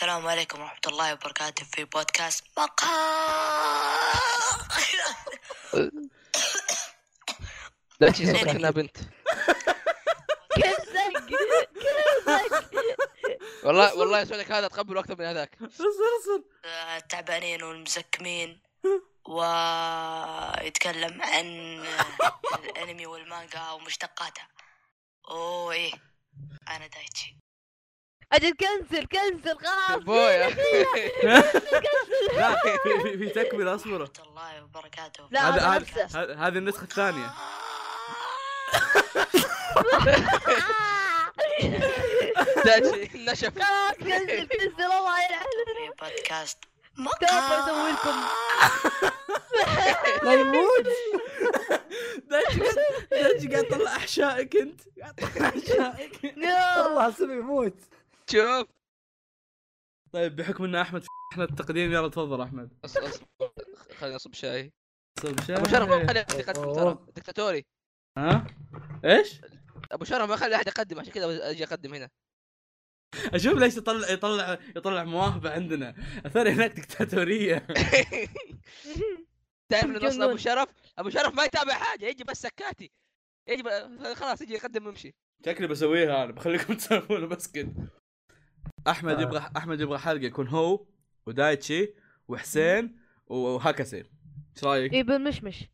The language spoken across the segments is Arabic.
السلام عليكم ورحمة الله وبركاته في بودكاست مقهى. لا شي صوتك انها بنت. كنزك والله والله صوتك هذا تقبل أكثر من هذاك. اصبر اصبر التعبانين والمزكمين. ويتكلم عن الانمي والمانجا ومشتقاتها. أوه إيه. أنا دايتشي. أجل كنسل كنسل خلاص بويا. لا في في, في تكملة أصبر. الله وبركاته. لا هذا هذه النسخة الثانية. نشف خلاص كنسل كنسل الله يلعن في بودكاست مقهى أسوي لكم. لا يموت. دايتشي قاعد- تطلع أحشائك أنت. قاعد تطلع أحشائك. والله اسمه يموت. شوف. طيب بحكم إن أحمد إحنا التقديم يلا تفضل أحمد. خليني أصب شاي. صب شاي. أبو شرف ما خلي أحد يقدم ترى. دكتاتوري. ها؟ إيش؟ أبو شرف ما خلي أحد يقدم عشان كذا أجي أقدم هنا. أشوف ليش يطلع يطلع يطلع مواهبه عندنا. أثار هناك دكتاتورية. تعرف إن أصلا أبو. شرف؟ أبو شرف ما يتابع حاجة يجي بس سكاتي. يجي ب- خلاص يجي يقدم ويمشي. شكلي بسويها أنا بخليكم تسولفون بس كذا أحمد آه. يبغى أحمد يبغى حلقة يكون هو ودايتشي وحسين وهاكاسي إيش رأيك؟ اي بالمشمش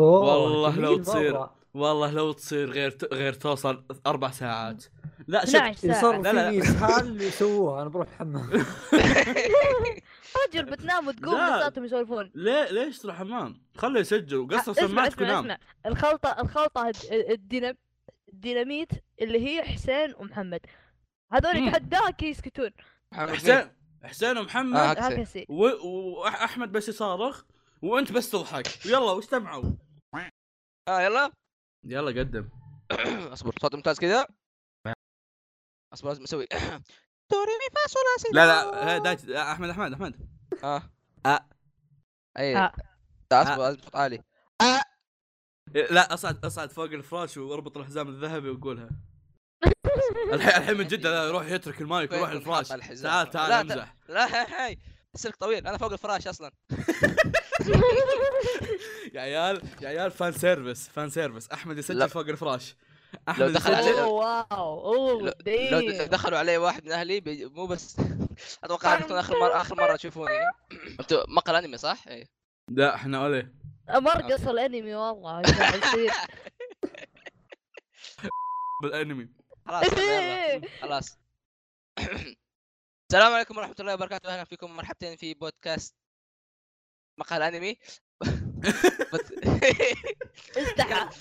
والله لو تصير. والله لو تصير غير ت... غير توصل أربع ساعات لا شوف 12 ساعة يصير لا، لا. إسهال يسووها أنا بروح الحمام رجل بتنام وتقوم. لساتهم يسولفون ليه ليش تروح حمام؟ خله يسجل وقصر اسمع سماعتك اسمع ونام اسمع الخلطة الخلطة الد- الدينا الديناميت اللي هي حسين ومحمد هذول. يتحداك يسكتون؟ حسين. حسين. ومحمد. آه، هكسي. وأحمد بس يصارخ وأنت بس تضحك. يلا واجتمعوا آه يلا. يلا قدم. أصبر صوت ممتاز كذا. أصبر لازم أسوي. دوري مي فا صول لا سي لا دايت لا، أحمد أحمد أحمد. آه. آه. اي آه. أصبر لازم صوت عالي لا أصعد أصعد فوق الفراش وأربط الحزام الذهبي وقولها. الحين الحين من جد لا، يروح يترك المايك ويروح الفراش؟ تعال تعال لا، امزح. لا هاي. السلك طويل أنا فوق الفراش أصلا. يا عيال يا عيال fan service fan service. أحمد لا. يسجل فوق الفراش. أحمد دخل يسجل. عليه- واو أوه لو دخلوا علي واحد من أهلي بي... مو بس أتوقع هذه تكون آخر مره آخر مرة تشوفوني. أنتوا مقال أنمي صح؟ إيه. لا إحنا أولي. مرقص الأنمي والله بالأنمي. خلاص يلا. خلاص. السلام عليكم ورحمة الله وبركاته. أهلا فيكم مرحبتين في بودكاست مقال انمي بس- استحى. قاعد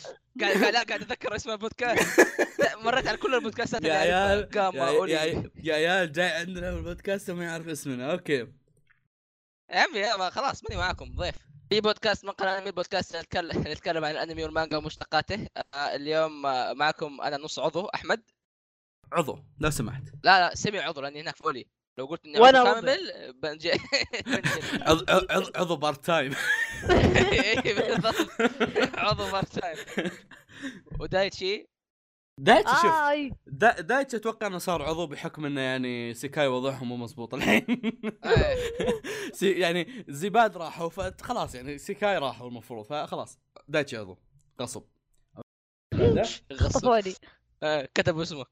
قاعد قاعد أتذكر اسم البودكاست. لا، مريت على كل البودكاستات يا. عيال يا, عيال جاي عندنا في البودكاست وما يعرف اسمنا. أوكي. يا عمي يا خلاص ماني معاكم ضيف. في بودكاست مقال انمي بودكاست نتكلم نتكلم عن الأنمي والمانجا ومشتقاته. آه، اليوم آه، معكم أنا نص عضو أحمد. عضو. لو سمحت. لا لا سمي عضو لأني هناك فولي. لو قلت إني وأنا عضو عضو. كامل بنجي. عضو, عضو, عضو part time إيه،. عضو part time ودايتشي؟ دايتشي شوف دا دايتشي أتوقع إنه صار عضو بحكم إنه يعني سيكاي وضعهم مو مضبوط الحين. إيه. سي يعني زيباد راحوا فخلاص يعني سيكاي راحوا المفروض فخلاص. دايتشي عضو. غصب. غصب. طفولي. آه، كتبوا اسمه.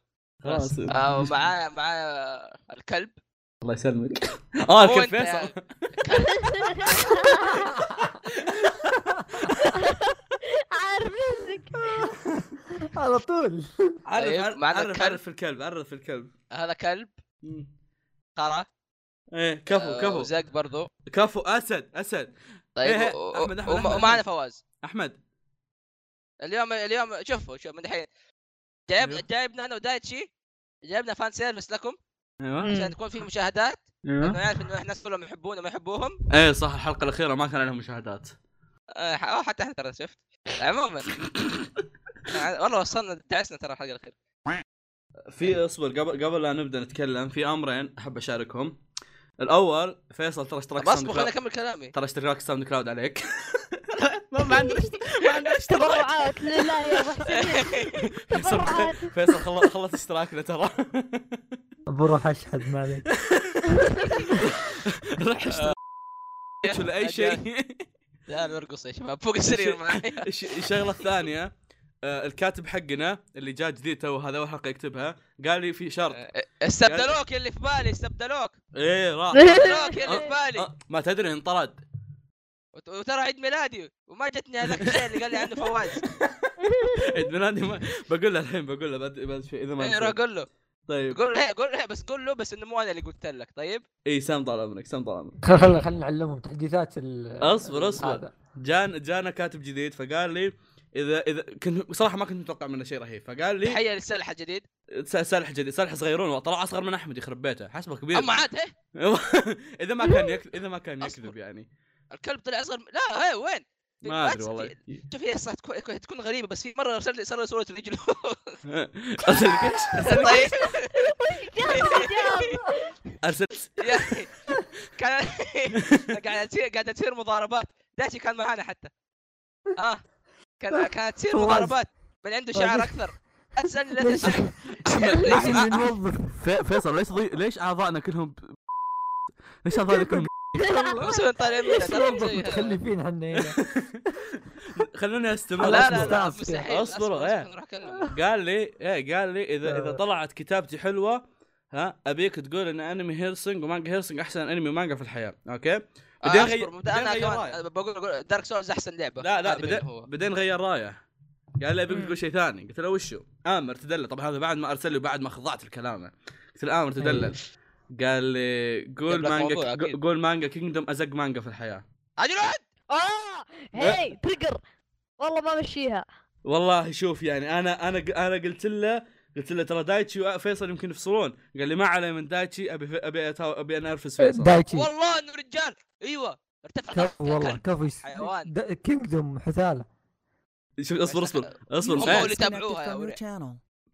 خلاص. آه، ومعاه معاه الكلب. الله يسلمك. آه هو الكل أنت فيصل. عارف نفسك على طول. عرف طيب، عرف عرف, الكلب. عرف الكلب الكلب. هذا كلب. قرع إيه كفو آه، كفو. وزق برضو. كفو أسد أسد. طيب إيه، أحمد، ومعنا. فواز. أحمد. اليوم اليوم شوفوا شوف من الحين جايب أيوه. جايبنا أنا ودايتشي جايبنا fan service لكم أيوه. عشان تكون في مشاهدات. أيوه. يعرف إنه الناس كلهم يحبونه وما يحبوهم. إيه صح الحلقة الأخيرة ما كان لهم مشاهدات. آه، أو حتى إحنا ترى شفت؟ عموما. والله وصلنا تعسنا ترى الحلقة الأخيرة. في اصبر قبل قبل لا نبدأ نتكلم في أمرين أحب أشاركهم. الأول فيصل ترى اشتراك أصبر ساوند خليني أكمل كلامي. ترى اشتراك ساوند كلاود عليك. ما ما عندنا اشت- ما عندنا اشتراك تبرعات. لله يا ابو حسين فيصل تبرعات فيصل خلص خلص اشتراكنا ترى. بروح اشحد ما عليك. روح اشتغل ولا أي شيء. لا نرقص يا شباب. فوق السرير معي. الش- الشغلة الثانية آه، الكاتب حقنا اللي جاء جديد تو هذا أول حلقة يكتبها قال لي في شرط. استبدلوك اللي في بالي استبدلوك. إيه راح. استبدلوك اللي في بالي. آه، ما تدري انطرد. وترى عيد ميلادي وما جتني هذاك الشيء اللي قال لي عنه فواز. عيد ميلادي ما بقول له الحين بقول له بعد بعد شوي إذا ما إيه، نسيت. قول له. طيب. قول له قول له بس قول له بس إنه مو أنا اللي قلت لك طيب؟ إي سام طال عمرك سام طال عمرك. خل خل نعلمهم تحديثات ال أصبر أصبر. جان جانا كاتب جديد فقال لي اذا إذا كنت صراحة ما كنت متوقع منه شيء رهيب فقال لي تحية للسلحه الجديد س- سالح جديد سالح صغيرون طلع أصغر من أحمد يخرب بيته حسبه كبير. أما عاد هي إذا ما كان يكذب إذا ما كان. يكذب يعني. الكلب طلع أصغر لا هي وين؟ ما أدري والله. شوف هي صح تكون تكون غريبة بس في مرة ارسل لي صار صورة رجله. ارسل؟ طيب أرسل. يا أخي، كان قاعدة تصير قاعدة تصير مضاربات. داشي كان معانا حتى. آه كان كانت تصير. مضاربات. من عنده شعر أكثر. نوظف في- فيصل ليش. ليش أعضائنا كلهم ليش أعضائنا كلهم مسوي طالع منه ليش ترى نوظف مسوي- متخلفين إحنا هنا. خلوني استمر لا لا. مستحيل إيه. نروح أكلمه. قال لي إيه قال لي إذا إذا آه. طلعت كتابتي حلوة ها أبيك تقول إن أنمي هيرسنج ومانجا هيرسنج أحسن أنمي ومانجا في الحياة. أوكي؟ بعدين آه، غير بعدين أنا غير كمان راية. بقول دارك سولز أحسن لعبة. لا لا بعدين غير راية. قال لي أبيك. تقول شيء ثاني. قلت له وشو؟ آمر تدلل. طبعا هذا بعد ما أرسل لي وبعد ما خضعت الكلام قلت له آمر تدلل. قال لي قول مانجا. قول مانجا كينجدوم أزق مانجا في الحياة. أجل آه! هي trigger والله ما مشيها. والله شوف يعني أنا أنا أنا قلت له قلت له ترى دايتشي وفيصل يمكن يفصلون. قال لي ما علي من دايتشي أبي أبي أتاو- أبي أنا أرفس فيصل. دايتشي. والله إنه رجال. أيوه. ارتفع يا والله. كفو. حيوان. كينجدوم حثاله شوف اصبر اصبر. اصبر هم إيه. اللي تابعوها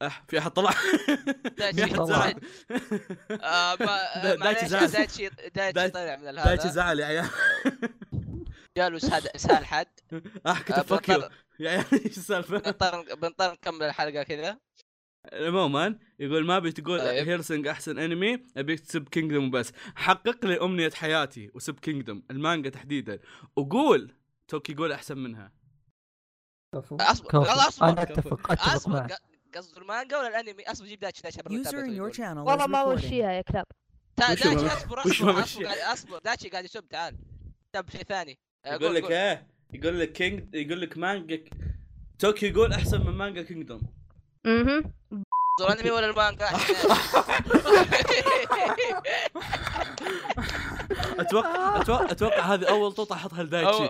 ولد. أح في أحد طلع؟ دايتشي في أحد طلع. زعل؟ آه، ما- دا- معليش، دايتشي زعل. دايتشي دايتشي دايت- طلع من دايتشي زعل يا عيال. اسهال اسهال حد. اح آه، كتب fuck you يا عيال إيش السالفة؟ بنضطر بنضطر نكمل الحلقة كذا. عموما يقول ما ابي تقول طيب. هيرسنج أحسن انمي أبيك تسب كينجدوم وبس. حقق لي أمنية حياتي وسب كينجدوم المانجا تحديدا. وقول توكي يقول أحسن منها. كفو. أصبر أصبر. أنا أتفق أتفق أصبر. معك. ق- قصد المانجا ولا الأنمي أصبر جيب ويقول. channel والله ما. مشيها يا كلاب. دايتشي أصبر أصبر؟ أصبر قاعد- أصبر. قاعد يسب تعال. تاب شيء ثاني. آه، يقول قول- لك. إيه؟ يقول لك كينج يقول لك مانجا توكي يقول أحسن من مانجا كينجدوم. أها الانمي ولا المانجا؟ أتوقع أتوقع أتوقع هذه أول طوطة أحطها لدايتشي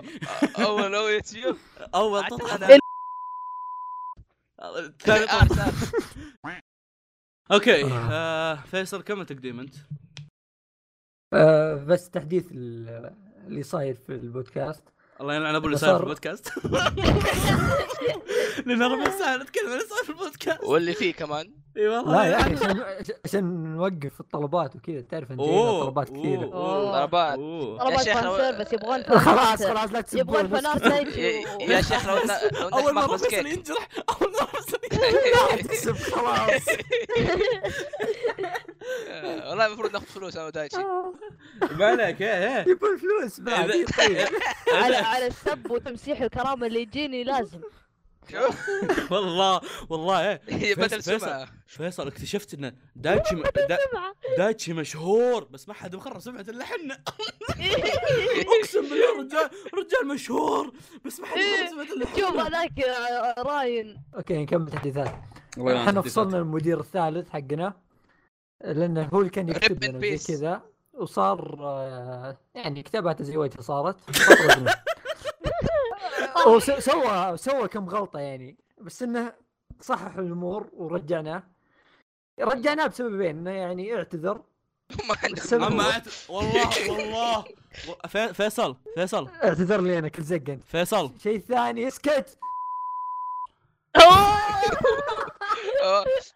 اول أول يوتيوب أول أعتقد طوطه هذا- ثاني آه، طوطه سام. أوكي آه. آه، فيصل كمل تقديم أنت. آه بس تحديث ال- اللي صاير في البودكاست. الله يلعن أبو اللي صار- صاير في البودكاست. لأن ربع ساعة نتكلم عن في البودكاست. واللي فيه كمان. إي والله. لا يا يلعن. أخي عشان عشان نوقف الطلبات وكذا تعرف أنت أوه. طلبات كثيرة. طلبات. شيخ fan service يبغون خلاص fan خلاص لا يبغون تسبون فانات بس. دايتشي يا شيخ لو أول مرة فيصل كيك ينجرح. أول مرة فيصل لا تسب خلاص. والله المفروض ناخذ فلوس أنا ودايتشي ما عليك إيه إيه. يبون فلوس بعد على على السب وتمسيح الكرامة اللي يجيني لازم. والله والله إيه. هي بدل فيصل- سمعه فيصل اكتشفت إن دايتشي م... دا... دايتشي مشهور بس ما حد مخرب سمعته الا إحنا أقسم بالله رجال رجال مشهور بس ما حد مخرب سمعته الا شوف هذاك آه، راين. أوكي نكمل تحديثات. إحنا فصلنا المدير الثالث حقنا لأنه هو اللي كان يكتب لنا. كذا وصار آه، يعني كتاباته زي وجهه صارت. منه. وسوى سوى كم غلطة يعني بس إنه صحح الأمور ورجعناه. رجعناه بسببين إنه يعني اعتذر. ما اما أعت- والله والله. فيصل فيصل. اعتذر لي أنا كل زق انت فيصل شيء ثاني اسكت.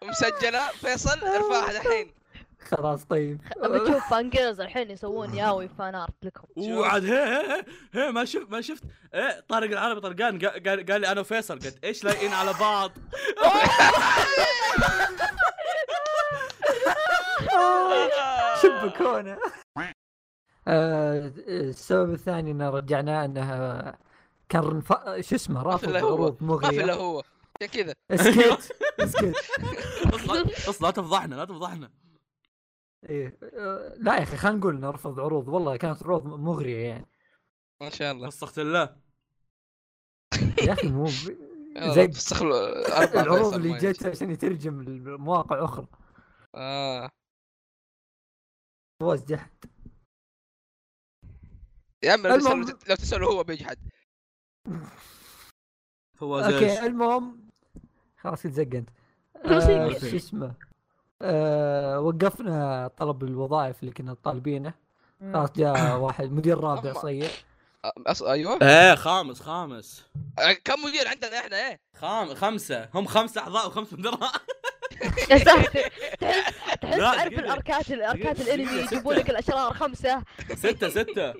مسجلة. فيصل ارفعها الحين خلاس طيب. بتشوف fangirls الحين يسوون yaoi fan art لكم. وعاد هي هي هي, هي ما شفت ما شفت. إيه طارق العربي طرقان قال, قال, لي أنا وفيصل. قلت إيش لايقين على بعض؟ شبكونا آه، السبب الثاني إن رجعناه انه كان. شو اسمه ما رافض عروض ما في الا مغريه هو. كذا. اسكت اسكت أصلا أصلا لا تفضحنا لا تفضحنا. إيه. آه، لا يا أخي خلينا نقول انه رفض عروض. والله كانت عروض مغرية يعني. ما شاء الله. استغفر الله. يا أخي مو زي أربعة العروض اللي جت عشان يترجم لمواقع أخرى. آه. فواز جحد يا لو المهم- لو تسأله هو بيجحد فواز؟ أوكي المهم خلاص يتزق أنت. آه،. شو اسمه؟ آه وقفنا طلب الوظائف اللي كنا طالبينه. خلاص جاء واحد مدير رابع آه، أص... أيوه. إيه خامس خامس. كم مدير عندنا إحنا إيه؟ خام خمسة. هم خمسة أعضاء وخمس مدراء. يا ساتر. تحس تحس تعرف. الاركات الأركات الأنمي ستة. لك الأشرار خمسة. ستة ستة.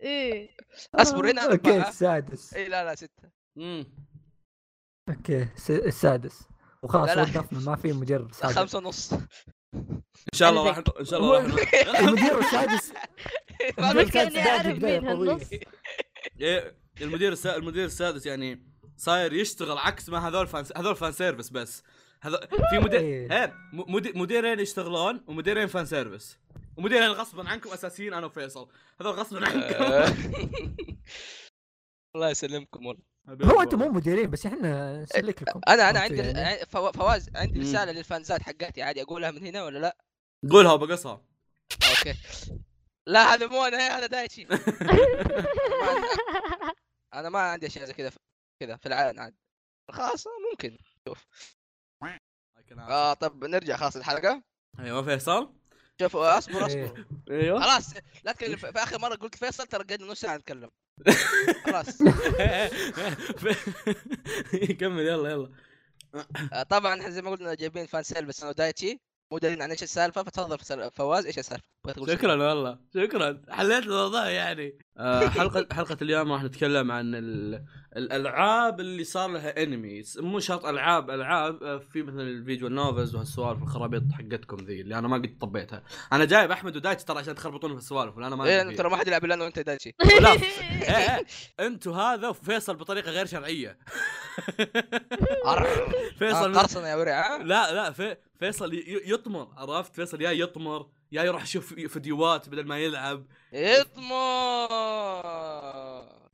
إيه. أصبر هنا أوكي. السادس. اي لا لا ستة. امم أوكي س- السادس. وخلاص لا، لا. وقفنا ما في مدير سادس خمسة ونص إن شاء الله راح إن شاء الله راح المدير السادس المدير السادس مين. هالنص. إيه، المدير. المدير السادس يعني صاير يشتغل عكس ما هذول fan هذول fan service بس هذا في مدير إيه. م- مدير مديرين يشتغلون ومديرين fan service ومديرين غصبا عنكم أساسيين أنا وفيصل هذول غصبا عنكم. الله يسلمكم والله هو أنتم مو مديرين بس إحنا نسلك لكم. أنا أنا عندي يعني؟ فواز عندي مم. رسالة للفانزات حقتي عادي أقولها من هنا ولا لا؟ قولها وبقصها أوكي. لا هذا مو أنا هذا دايتشي. أنا ما عندي أشياء زي كذا كذا في العالم عاد. خلاص ممكن. شوف. آه طب نرجع خلاص الحلقة أيوه فيصل. شوف أصبر إيه. اصبر أيوه. خلاص لا تتكلم في آخر مرة قلت فيصل ترى قعدنا نص ساعة نتكلم. خلاص. كمل يلا يلا. آه، طبعا إحنا زي ما قلنا جايبين fan service أنا ودايتشي مو دارين عن إيش السالفة فتفضل فواز إيش السالفة؟ شكرا والله. شكرا. حليت الموضوع يعني. آه، حلقة حلقة اليوم راح نتكلم عن ال- الألعاب اللي صار لها انمي مو شرط ألعاب ألعاب آه، في مثل ال visual novels وهالسوالف الخرابيط حقتكم ذي اللي أنا ما قد طبيتها. أنا جايب أحمد ودايتشي ترى عشان تخربطون في السوالف ولا أنا ما إيه ترى ما حد يلعب إلا أنا وأنت دايتشي. لا إيه، إيه، أنتوا هذا وفيصل بطريقة غير شرعية. فيصل آه، قرصنه يا ورع ها؟ لا لا في فيصل يطمر عرفت؟ فيصل يا يطمر يا يروح يشوف فيديوهات بدل ما يلعب. اطمر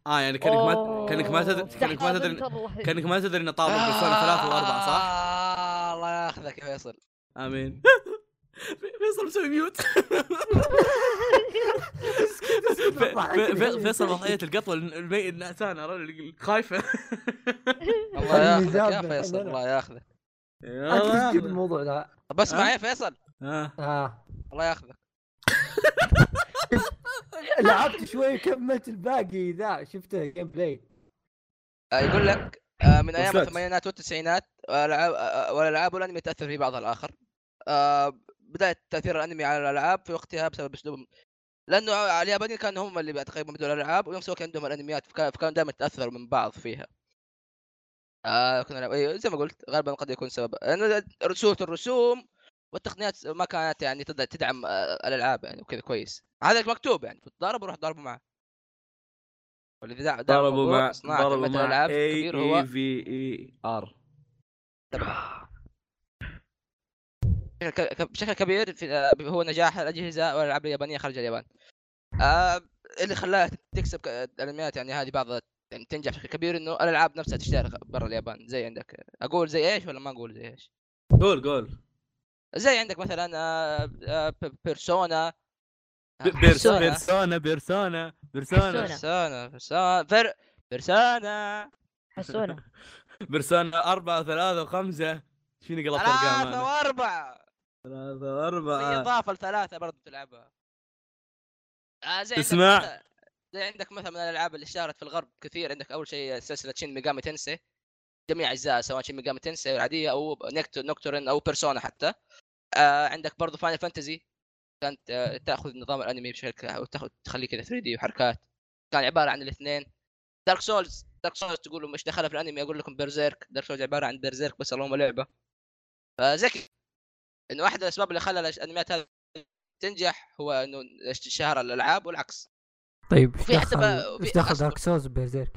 آه يعني كأنك ما كأنك ما تدري كأنك ما تدري كأنك ما تدري إنه طابق بيرسونا ثلاثة وأربعة صح؟ آه، الله ياخذك يا فيصل. آمين. فيصل مسوي ميوت في- في- في- فيصل وضعية القطوة اللي خايفة. الله ياخذك يا فيصل. الله ياخذك. أنت إيش تجيب الموضوع طب اسمع ها؟ يا فيصل. آه. آه. الله ياخذك. لعبت شوي وكملت الباقي ذا. شفته gameplay آه، يقول لك آه، من أيام. الثمانينات والتسعينات والالعاب آه، والانمي تأثر في بعضها الآخر. آه، بدايه تأثير الأنمي على الألعاب في وقتها بسبب أسلوبهم. لأنه اليابانيين كانوا هم اللي تقريبا بدوا الالعاب ونفس الوقت عندهم الانميات فكان- فكانوا دائما يتاثروا من بعض فيها. آه كنا أيوة زي ما قلت غالبا قد يكون سبب. لأن رسوم الرسوم والتقنيات ما كانت يعني تد- تدعم آه، الألعاب يعني وكذا كويس. هذا مكتوب يعني. تضارب وروح ضربوا معه. دعم ضربوا مع ضربوا مع الألعاب اي كبير هو اي في اي ار بشكل كبير في آه، هو نجاح الأجهزة والألعاب اليابانية خارج اليابان. آه اللي خلاها تكسب الانميات يعني هذه بعض يعني تنجح بشكل كبير إنه الألعاب نفسها تشتهر برا اليابان. زي عندك أقول زي إيش ولا ما أقول زي إيش؟ قول قول. زي عندك مثلا آه، آه، بيرسونا. بيرسونا. بيرسونا بيرسونا بيرسونا. بيرسونا. بيرسونا بيرسونا بير- بيرسونا. حسونا. بيرسونا أربعة وثلاثة وخمسة. فيني قلبت أرقام ثلاثة أنا وأربعة. ثلاثة في وأربعة. إضافة لثلاثة برضو تلعبها. آه زي اسمع. زي عندك مثلا من الألعاب اللي اشتهرت في الغرب كثير عندك أول شيء سلسلة Shin Megami Tensei. جميع أجزاء سواء Shin Megami Tensei العادية أو نكتو Nocturne أو Persona حتى. آه عندك برضو Final Fantasy كانت آه تأخذ نظام الأنمي بشكل وتاخذ تخليه كذا 3 D وحركات. كان عبارة عن الاثنين. Dark Souls Dark Souls تقولوا مش دخلها في الأنمي؟ أقول لكم Berserk Dark Souls عبارة عن Berserk بس اللهم لعبة. فزكي إنه واحد الأسباب اللي خلى الأنميات هذه تنجح هو إنه شهرة الألعاب والعكس. طيب إيش دخل إيش دخل. دارك سوز ببيرزيرك؟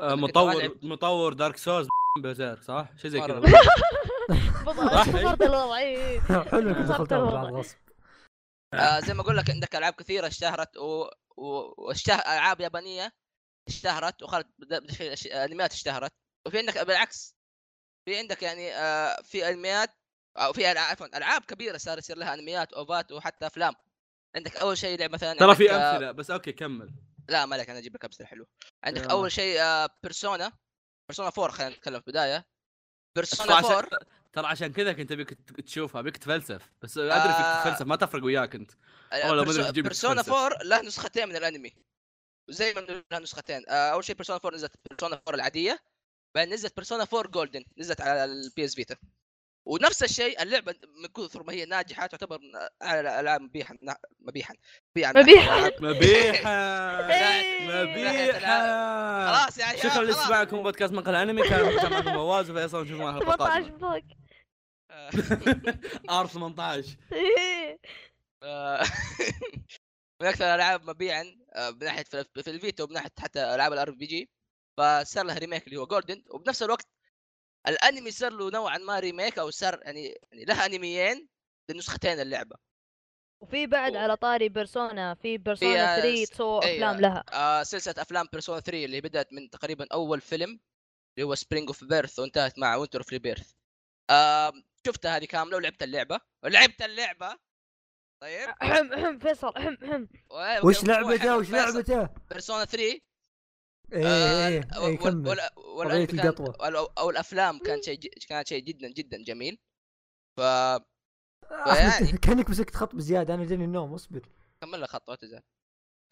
آه، أنت مطور. مطور دارك سوز بزير صح؟ شيء زي كذا مرة. بالضبط صح. افتكرت الوضع إيه. حلو انك بالضبط دخلتها الوضع. بعد غصب آه زي ما أقول لك عندك ألعاب كثيرة اشتهرت و... و... واشته... ألعاب يابانية اشتهرت وخلت. أنميات اشتهرت وفي عندك بالعكس في عندك يعني آه في أنميات أو في عفوا ألعاب كبيرة صار يصير لها أنميات أوفات وحتى أفلام عندك أول شيء لعبة مثلا ترى في آه، أمثلة بس أوكي كمل. لا ما عليك أنا أجيب لك أمثلة حلوة. عندك يلا. أول شيء آه Persona Persona 4 خلينا نتكلم في البداية. Persona عشان 4 ترى عشان كذا كنت أبيك تشوفها أبيك تفلسف. بس أدري آه. تفلسف ما تفرق وياك أنت. والله ما أدري تجيب لك Persona تفلسف. 4 له نسختين من الأنمي. وزي ما له نسختين. آه، أول شيء Persona 4 نزلت Persona 4 العادية. بعدين نزلت Persona 4 Golden نزلت على ال PS Vita ونفس الشيء اللعبة من كثر ما هي ناجحة تعتبر من أعلى الألعاب مبيحا مبيحا. مبيحا. مبيحاً. مبيحة إيه. مبيحة خلاص يا عيال شكرا خلاص. لسماعكم بودكاست مقهى انمي كان معكم فواز وفيصل نشوفكم على الحلقة 18 القادمه فوق R 18 إيه. من أكثر الألعاب مبيعا آه، من ناحية في في ال Vita ومن ناحية حتى ألعاب ال RPG فصار له remake اللي هو Golden وبنفس الوقت الأنمي صار له نوعا ما remake أو صار يعني يعني له أنميين لنسختين اللعبة. وفي بعد على طاري Persona في Persona آه، 3 سووا أفلام لها. آه سلسلة أفلام Persona 3 اللي بدأت من تقريبا أول فيلم اللي هو Spring of Birth وانتهت مع Winter of Rebirth آه شفتها هذه كاملة ولعبت اللعبة. ولعبت اللعبة! طيب. أحم أحم فيصل أحم أحم. وش لعبته. وش لعبته؟ بيرسونا 3 إيه آه، إيه و- إيه كمل. كان القطوة. أو- أو الأفلام كان شيء ج- كانت شيء جدا جدا جميل. ف يعني- كأنك مسكت خط بزيادة أنا جاني النوم أصبر. كمل لك خطوة تزال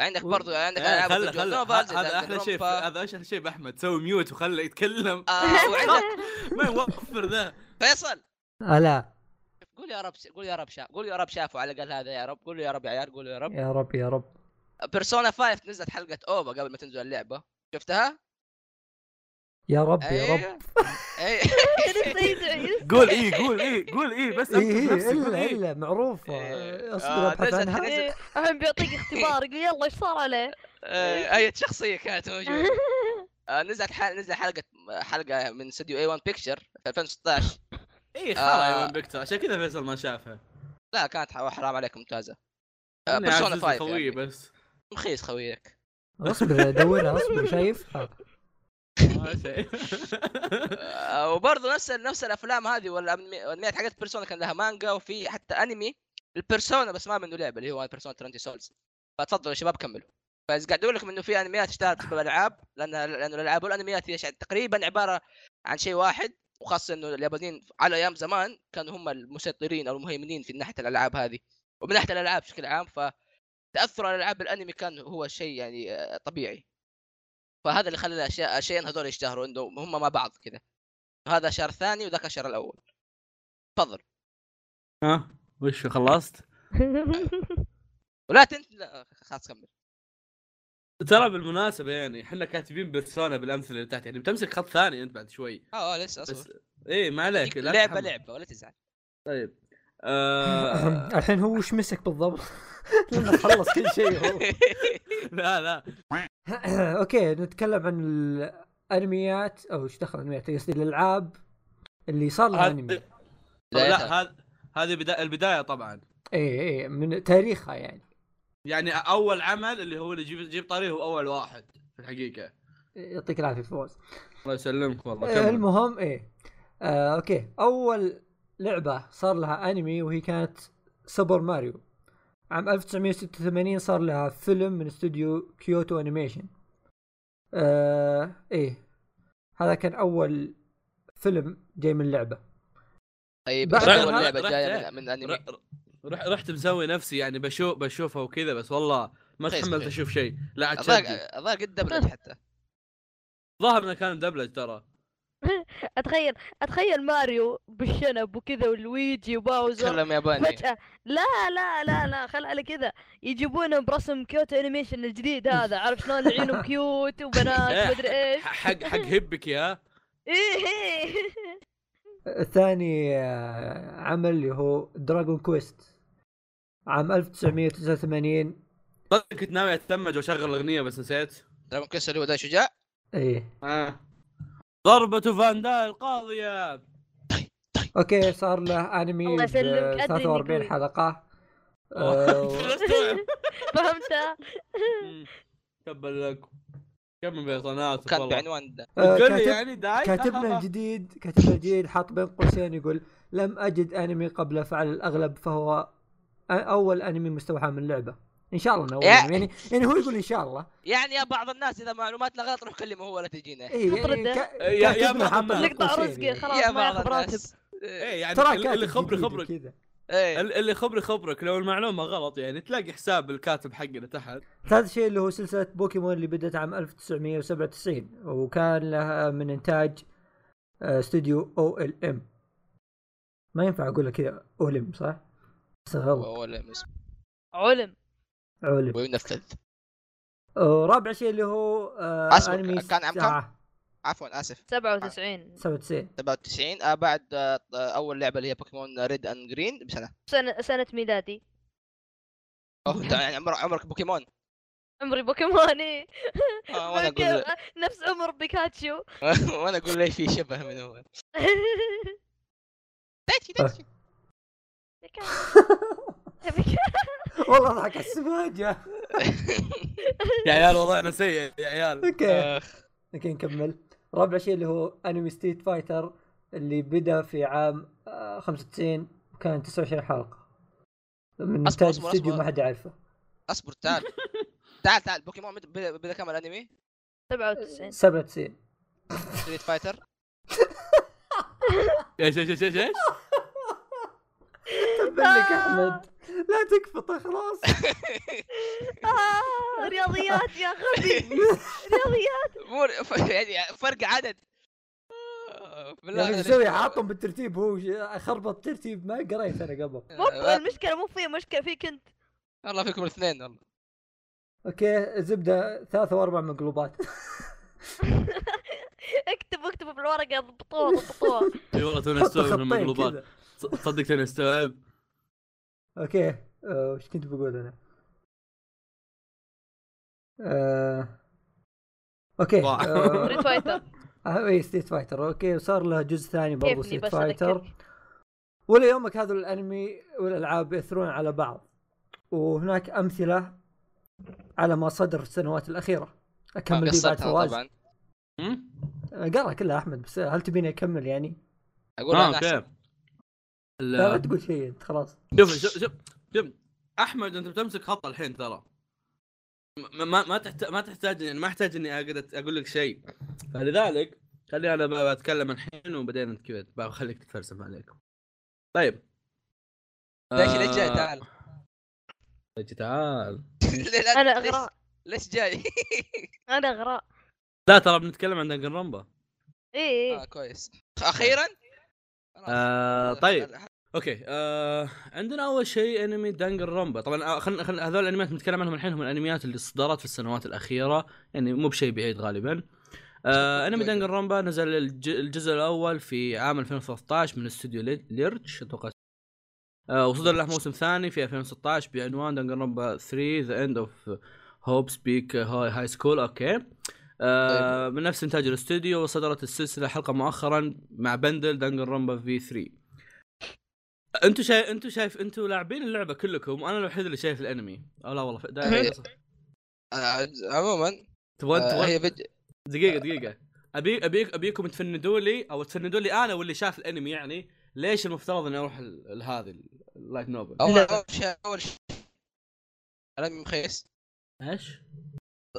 عندك برضو عندك إيه، العاب نوفلز، هذا أحلى شيء. هذا أحلى شيء بأحمد. سوي ميوت وخله يتكلم. آه، وعندك ما يوفر ذا. فيصل! آه لا. قول يا رب قول يا رب شاف قول يا رب شافوا على الأقل هذا يا رب. قول يا رب يا عيال قول يا رب. يا رب يا رب. بيرسونا 5 نزلت حلقة اوفا قبل ما تنزل اللعبة. شفتها؟ يا رب يا رب أيوه. أي قول إيه قول إيه قول إيه بس إيه إيه نفسك قول إلا إيه إلا معروفة إيه. أصبر آه، أبحث عنها. إيه، الحين بيعطيك اختبار يقول يلا إيش صار عليه؟ آه، أي شخصية كانت موجودة آه، نزلت حل... نزل حلقة حلقة من استوديو اي 1 بيكتشر في 2016 إيه خلاص. يا ون بيكتر عشان كذا فيصل ما شافها لا كانت حرام عليك ممتازة بيرسونا عزيز 5 خويه. بس مخيس خويك اصبر دورها اصبر شايف. ما شيء آه، وبرضه نفس نفس الأفلام هذه والانميات حقت بيرسونا كان لها مانجا وفي حتى أنمي البيرسونا بس ما منه لعبة اللي هو بيرسونا 20 سولز فتفضلوا يا شباب كملوا. فاذا قاعد أقول لكم إنه في أنميات اشتهرت بسبب الألعاب لأن لأنه الألعاب والأنميات هي تقريبا عبارة عن شيء واحد وخاصة إنه اليابانيين على أيام زمان كانوا هم المسيطرين أو المهيمنين في ناحية الألعاب هذه. ومن ناحية الألعاب بشكل عام فتاثر الالعاب بالانمي كان هو شيء يعني آه، طبيعي. فهذا اللي خلى الأشياء الشيئين هذول يشتهروا إنه هم مع بعض كذا هذا شهر ثاني وذاك الشهر الأول. تفضل. ها؟ وش خلصت؟ ولا تنت لا خلاص كمل. ترى بالمناسبة يعني إحنا كاتبين بيرسونا بالأمثلة اللي تحت. يعني بتمسك خط ثاني أنت بعد شوي. آه آه، لسه بس اصبر إيه ما عليك لعبة. لعبة ولا تزعل. طيب آه... الحين هو وش مسك بالضبط؟ لأنه خلص كل شيء هو. لا لا. أوكي نتكلم عن الأنميات أو إيش دخل انميات قصدي الألعاب اللي صار لها أنمي. لا هذا هذه بدا... البداية طبعا. اي اي من تاريخها يعني. يعني أول عمل اللي هو اللي يجيب يجيب طاريه هو أول واحد في الحقيقة. يعطيك العافية فوز الله يسلمك والله آه، كمل. المهم إيه. آه، أوكي. أول لعبة صار لها أنمي وهي كانت Super Mario. عام 1986 صار لها فيلم من استوديو Kyoto Animation. آه إيه. هذا كان أول فيلم جاي من لعبة. طيب بعد أول لعبة جاية من, من انمي رحت مسوي نفسي يعني بشوف بشوفها وكذا بس والله ما تحملت. أشوف شيء. لا عاد الظاهر شدي الظاهر قد دبلج حتى. ظاهر إنه كان دبلج ترى. أتخيل أتخيل ماريو بالشنب وكذا والويجي وباوزر. تكلم ياباني. فجأة لا لا لا لا خل على كذا. يجيبونه برسم كيوتو انيميشن الجديد هذا. عارف شلون عيونهم كيوت وبنات مدري إيش. حق حق هبك يا. إيه إيه. الثاني آه، عمل اللي هو دراجون كويست عام 1989 صدق كنت ناوي اتمج وأشغل اغنيه بس نسيت. دراجون كيس اللي هو ده شجاع إيه. آه. ضربة فاندال قاضية. أوكي صار له انمي الله ب يسلمك، أدري إني 43 قوي. حلقة. آه، فهمتها مم. تبا لك. كم بيطانات كان بعنوان ده. آه، تقول لي كاتب- يعني داي كاتبنا الجديد كاتبنا الجديد حاط بين قوسين يقول لم أجد انمي قبل فعل الأغلب فهو أ- أول انمي مستوحى من لعبة. إن شاء الله أنمي. يعني يعني هو يقول إن شاء الله. يعني يا بعض الناس إذا معلوماتنا غلط روح كلمة هو ولا تجينا. اي يعني تطرده. كا- يا- يا. بين نقطع يعني. خلاص يا ما بعض ياخذ راتب. الناس إيه يعني ترى اللي- خبري خبرك. كذا. إيه. ال- اللي خبري خبرك لو المعلومة غلط يعني تلاقي حساب الكاتب حقنا تحت. ثالث شيء اللي هو سلسلة بوكيمون اللي بدأت عام 1997 وكان لها من إنتاج آه، استوديو OLM. ما ينفع اقولها كذا OLM صح؟ بس غلط. هو ولا مس- علم. وينفذ ورابع شيء اللي هو آه أنمي كان عام كم؟ عفوا آسف. 97 97 97 آه بعد آه أول لعبة اللي هي Pokémon Red and Green بسنة. سنة سنة ميلادي. أوه انت يعني عمر عمرك بوكيمون. عمري بوكيمون إيه. آه وأنا أقول نفس عمر بيكاتشو. وأنا أقول لي في شبه من دايتشي دايتشي والله ضحك على السماجة يا عيال أنا سيء يا عيال. أوكي. أوكي نكمل. رابع شيء اللي هو أنمي Street Fighter اللي بدأ في عام آه، 95 وكان 29 حلقة. من إنتاج أصبر. ما حد يعرفه. أصبر تعال. تعال تعال. بوكيمون بدا بدأ كم الأنمي؟ 97 97 Street Fighter إيش إيش إيش إيش إيش؟ تبا لك أحمد. لا تكفطه خلاص. آه رياضيات يا غبي رياضيات. مو ف- يعني فرق عدد. آه، بالله يعني عليك. إيش؟ يسوي حاطهم بالترتيب هو ش- خربط ترتيب ما قريت أنا قبل. مو آه، المشكلة مو في مشكلة فيك أنت. الله فيكم الاثنين والله أوكي زبدة ثلاثة وأربع مقلوبات. اكتب اكتب بالورقة ضبطوها ضبطوها إي والله توني استوعب المقلوبات. كذا ص- صدق توني استوعب. أوكي آه، وش كنت بقول أنا؟ آه... أوكي. آه... Street Fighter آه، اي Street Fighter أوكي وصار له جزء ثاني برضه Street Fighter وليومك هذا الأنمي والالعاب يأثرون على بعض وهناك أمثلة على ما صدر في السنوات الأخيرة أكمل دي بعد قصتها فواز طبعا هم؟ آه، قرأ كلها أحمد بس هل تبيني أكمل يعني؟ أقول آه أنا. لا تقول شيء أنت خلاص. شوف شوف شوف أحمد أنت بتمسك خط الحين ترى. ما ما ما تحتاج ما تحتاج يعني ما أحتاج إني أقدر أقول لك شيء. فلذلك خليني أنا ب- بتكلم الحين وبعدين أنت كذا. بخليك تتفلسف عليكم طيب. ليش ليش جاي؟ آه، تعال. ليش تعال؟ أنا ليش- اغراء ليش جاي؟ أنا اغراء لا ترى بنتكلم عن Danganronpa إيه آه إيه كويس. أخيرا. آه طيب. أوكي آه عندنا أول شيء أنمي Danganronpa طبعا آه، خلينا خل... هذول الأنميات نتكلم عنهم الحين هم الأنميات اللي صدرت في السنوات الأخيرة يعني مو بشيء بعيد غالبا. آه أنمي Danganronpa نزل الج... الجزء الأول في عام 2013 من استوديو لي- Lerche أتوقع. آه وصدر له موسم ثاني في 2016 بعنوان دانجن رومبا 3 The End of هوب سبيك High School أوكي. آه من نفس إنتاج الاستوديو وصدرت السلسلة حلقة مؤخرا مع بندل دانجن رومبا في 3 أنتوا شايف أنتوا شايف أنتوا لاعبين اللعبة كلكم وأنا الوحيد اللي شايف الأنمي. أو لا والله آه، عموما تبغى آه، فيديو دقيقة دقيقة. ابي ابيك أبيكم تفندوا لي أو تفندوا لي أنا واللي شاف الأنمي يعني ليش المفترض إني أروح ال- هذه ال light novel أول شيء أول شيء. الانمي مخيس. إيش؟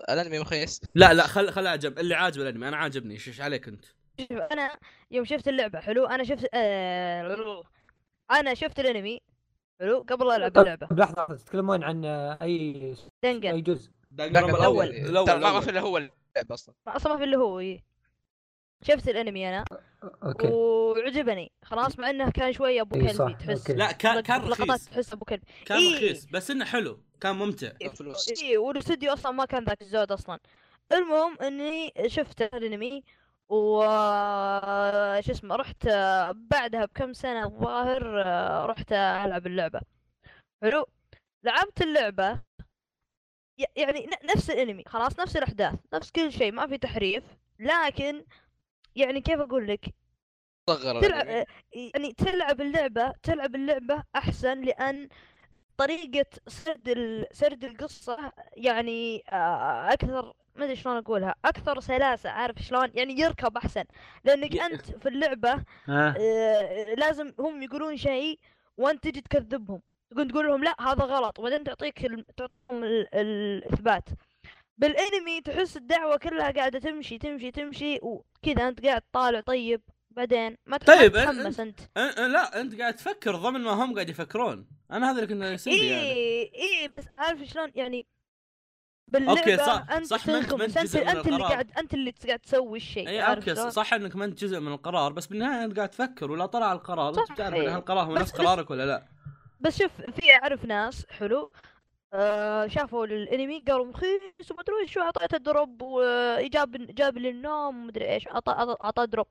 الانمي مخيس؟ لا لا خل خل عجب اللي عاجب الانمي. أنا عاجبني. إيش عليك أنت؟ شوف أنا يوم شفت اللعبة حلو. أنا شفت آه... أنا شفت الانمي حلو. قبل لا ألعب اللعبة. طب لحظة تتكلمون عن آه، أي اي دانجن. جزء؟ دانجن الأول. الأول. ما في الأول. إلا هو اللعب أصلا. أصلا ما في اللي هو إيه. شفت الانمي أنا. أوكي. وعجبني. خلاص مع إنه كان شوية أبو إي كلبي صح، تحس. لا كان كان لقطات رخيص. تحس أبو كلب. كان إيه. رخيص بس إنه حلو. كان ممتع. فلوس. اي والاستوديو أصلا ما كان ذاك الزود أصلا. المهم إني شفت الأنمي و شو اسمه رحت بعدها بكم سنة الظاهر رحت ألعب اللعبة. حلو. لعبت اللعبة ي- يعني نفس الأنمي. خلاص نفس الأحداث نفس كل شيء ما في تحريف. لكن يعني كيف أقول لك؟ صغر تلعب. يعني تلعب اللعبة تلعب اللعبة أحسن لأن طريقة سرد ال... سرد القصة يعني آه، أكثر ما أدري شلون أقولها أكثر سلاسة عارف شلون؟ يعني يركب أحسن. لأنك أنت في اللعبة آه، لازم هم يقولون شيء وأنت تجي تكذبهم. تقول تقول لهم لا هذا غلط. وبعدين تعطيك ال... تعطيهم ال... الإثبات. بالانمي تحس الدعوة كلها قاعدة تمشي تمشي تمشي وكذا أنت قاعد طالع طيب بعدين ما تح- ما طيب، تتحمس أنت أه لا أنت قاعد تفكر ضمن ما هم قاعد يفكرون أنا هذا اللي كنا يصير لي يعني. إيه إيه بس عارف شلون يعني باللعبة أوكي، صح- أنت صح، أنت- ما انت جزء من أنت اللي القرار. قاعد أنت اللي قاعد تسوي الشيء اي أوكي؟ صح إنك ما انت جزء من القرار بس بالنهاية أنت قاعد تفكر ولا طلع القرار أنت بتعرف إيه. ان هالقرار هو نفس قرارك ولا لا بس شوف في أعرف ناس حلو آه شافوا الانمي قالوا مخيس وما ادري شو أعطيته drop وجاب جاب لي النوم ومدري إيش اعطى drop.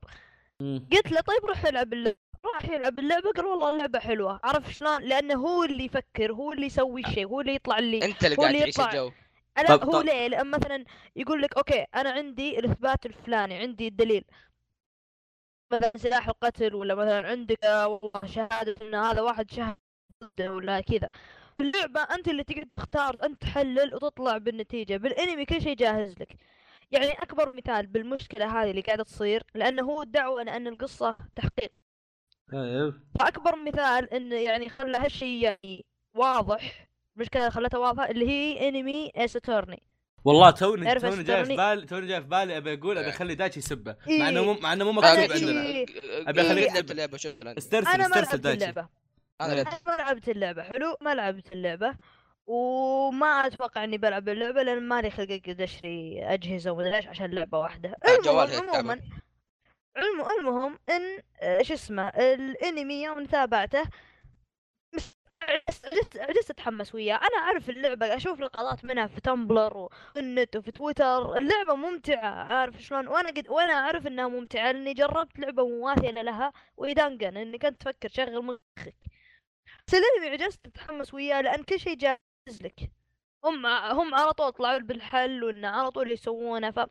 قلت له طيب روح العب اللعبة. راح يلعب اللعبة قال والله اللعبة حلوة. عرف شلون؟ لأنه هو اللي يفكر هو اللي يسوي الشيء هو اللي يطلع اللي أنت اللي هو قاعد اللي تعيش يطلع- الجو. لا طب- هو طب- ليه؟ لأن مثلا يقول لك أوكي أنا عندي الإثبات الفلاني عندي الدليل. مثلا سلاح القتل ولا مثلا عندك آه، والله شهادة إن هذا واحد شهد ولا كذا. في اللعبة أنت اللي تقعد تختار أنت تحلل وتطلع بالنتيجة بالأنمي كل شيء جاهز لك يعني أكبر مثال بالمشكلة هذه اللي قاعدة تصير لأنه هو الدعوة ان القصة تحقيق طيب فأكبر مثال انه يعني خلى هالشيء يعني واضح المشكلة اللي خلتها واضحة اللي هي أنمي ايس اتورني والله توني توني جاي في؟ بالي توني جاي في بالي أبي أقول أبي أخلي دايتشي يسبه مع إيه. إنه مو مع إنه مو مكتوب إيه. عندنا أبي إيه. لعبت اللعبة شكرا استرسل استرسل دايتشي أنا لعبت. أنا ما لعبت اللعبة حلو؟ ما لعبت اللعبة. وما أتوقع إني بلعب اللعبة لأن مالي خلق اقعد اشتري أجهزة ومدري إيش عشان لعبة واحدة. آه، جوال المهم هيك عموما الم- المهم إن آه، شو اسمه الأنمي يوم تابعته مس- عجزت عجزت أتحمس وياه. أنا أعرف اللعبة أشوف لقطات منها في تمبلر وفي النت وفي تويتر. اللعبة ممتعة عارف شلون. وأنا قد وأنا أعرف إنها ممتعة لأني جربت لعبة مماثله لها. ويدانجن إنك أنت تفكر شغل مخك. بس الانمي عجزت أتحمس وياه لأن كل شيء جاهز لك. هم هم على طول طلعوا بالحل وان على طول يسوونه ف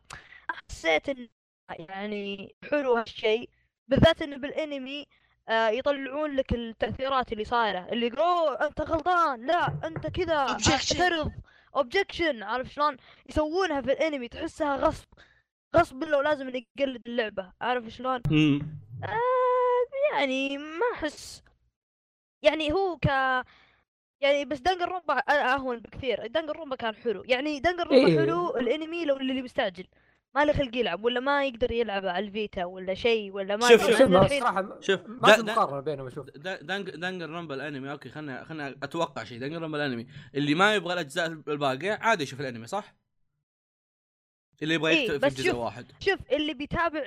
حسيت إن يعني حلو هالشيء بالذات انه بالأنمي آه يطلعون لك التأثيرات اللي صايرة اللي يقولوا أنت غلطان لا أنت كذا. اعترض objection عارف شلون؟ يسوونها في الأنمي تحسها غصب غصب لو لازم انك تقلد اللعبة عارف شلون. آه يعني ما أحس يعني هو ك يعني بس دانجن رومبا اهون بكثير دانجن رومبا كان حلو. يعني دانجن رومبا إيه. حلو الانمي لو اللي مستعجل ما له خلق يلعب ولا ما يقدر يلعب على الفيتا ولا شيء ولا ما شوف- شوف، شوف ما في مقارنة بينهم دانج دانجن رومبا الانمي أوكي خلنا خلنا أتوقع شيء. دانجن رومبا الانمي اللي ما يبغى الاجزاء الباقيه عادي يشوف الانمي صح؟ اللي يبغى إيه، يكتب في بس جزء شوف- واحد شوف اللي بيتابع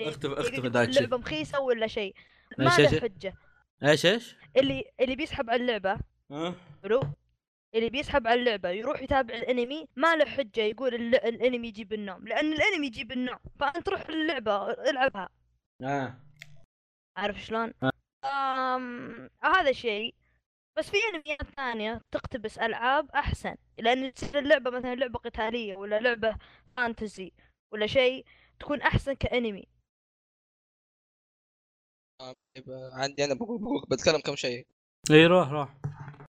اختفى يقعد اختفى يقول دايتشي. اللعبة مخيسة ولا شيء. ما له؟ حجة. إيش إيش؟ اللي اللي بيسحب على اللعبة. ها؟ حلو اللي بيسحب على اللعبة يروح يتابع الانمي ما له حجة يقول ال- الانمي يجيب النوم. لأن الانمي يجيب النوم فأنت روح اللعبة العبها. آه. عارف شلون؟ آم... هذا شيء. بس في انميات ثانية تقتبس ألعاب أحسن. لأن تصير اللعبة مثلا لعبة قتالية ولا لعبة فانتزي ولا شيء تكون أحسن كأنمي. طيب، عندي أنا بقول بقول بتكلم كم شيء اي روح روح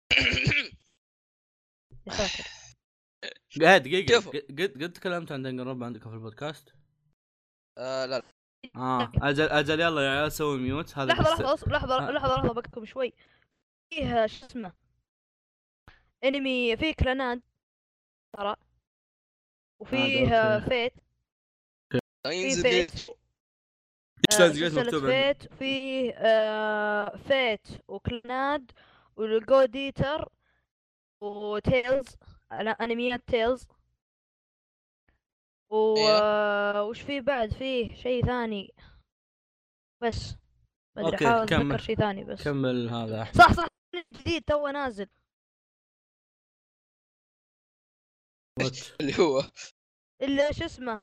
قاعد دقيقة؟ قد قد تكلمت عن رامبل عندك في البودكاست؟ آه لا لا. آه أجل أجل يلا يا عيال سوي mute هذا لحظة بس- لحظة لحظة آه. لحظة لحظة بقكم شوي فيه شو اسمه انمي فيه كلاناد ترى وفيه آه،. فيت فيت. ليش؟ إيش آه، لازم سلسلة مكتوب عندك؟ فيت فيه آه فيت وكلاناد والجود ايتر وتيلز لا انميات تيلز و أيوه. آه، وش فيه بعد فيه شيء ثاني بس أوكي، احاول كمل. أتذكر شيء ثاني بس كمل هذا أحمد. صح صح جديد تو نازل. اللي هو اللي شو اسمه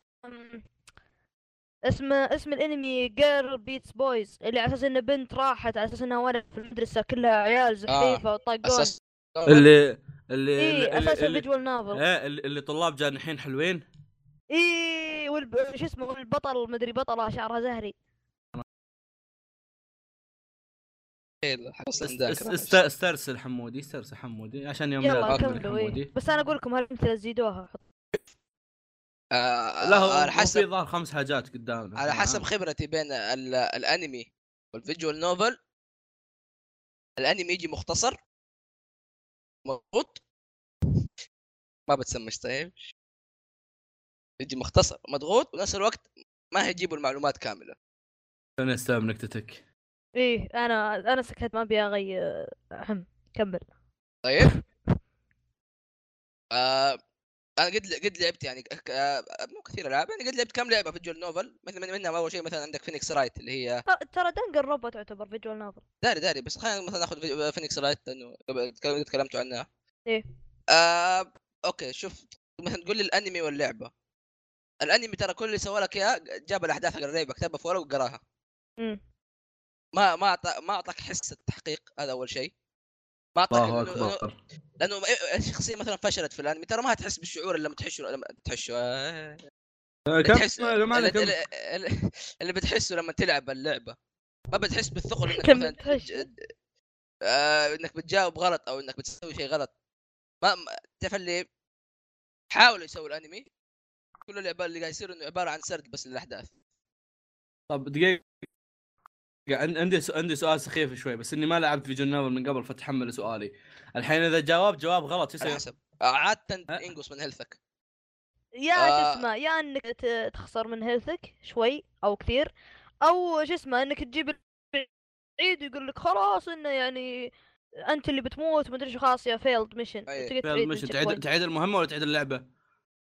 اسم اسم الانمي جيرل بيتس بويز اللي على أساس إن بنت راحت على أساس إنها ولد في المدرسة كلها عيال زحيفة وطاقون أساس اللي اللي اللي, أساس اللي, visual novel. إيه، اللي, اللي طلاب جانحين حلوين؟ اي والب... شو اسمه والبطل مدري بطلة شعرها زهري. استرسل حمودي استرسل حمودي عشان يوم يلا كملوا إيه. حمودي. بس أنا أقول لكم هالامثله زيدوها آه، لا هو على هو في حسب ظهر خمس حاجات قدامنا على حسب خبرتي بين ال- الانمي وال visual novel. الانمي يجي مختصر. مضغوط ما بتسمش طيب. يجي مختصر مضغوط ونفس الوقت ما هيجيبوا المعلومات كاملة. أنا استلم نكتتك؟ إيه أنا أنا سكت ما أبي أغير. كمل. طيب. آه أنا قد قد لعبت يعني مو كثير ألعاب يعني قد لعبت كم لعبة visual novel مثل من- منها أول شيء مثلا عندك فينيكس رايت اللي هي ترى دانجن رومبا تعتبر visual novel داري داري بس خلينا مثلا ناخذ في- فينيكس رايت لأنه تكلمتوا عنها. إيه. آه أوكي شوف مثلا تقول لي الأنمي واللعبة. الأنمي ترى كل اللي سوى لك إياه جاب الأحداث اللعبه كتبها في ورق وقراها. ما ما أعطى ما أعطاك حس التحقيق هذا أول شيء. ما اعطاك الله اكبر لأنه الشخصيه مثلا فشلت في الأنمي ترى ما هتحس بالشعور إلا لما تحسه لما تحسه آه. كم؟ اللي, ما اللي, بتحسه لما تلعب اللعبة. ما بتحس بالثقل إنك مثلا تحس. آه إنك بتجاوب غلط أو إنك بتسوي شيء غلط. ما ما- تعرف اللي حاولوا يسووا الأنمي؟ كل اللي اللي قاعد يصير إنه عبارة عن سرد بس للأحداث. طب دقيقة. عن- عندي س- عندي سؤال سخيف شوي بس إني ما لعبت فيجن نوفل من قبل فتحمل سؤالي الحين إذا جاوبت جواب غلط يصير؟ حسب آه، عاده. ينقص من هيلثك يا آه. شو اسمه يا إنك ت- تخسر من هيلثك شوي أو كثير أو شو اسمه إنك تجيب العيد ويقول لك خلاص إنه يعني أنت اللي بتموت مدري شو خلاص يا failed mission. تقدر فعلا تعيد تعيد المهمة ولا تعيد اللعبة؟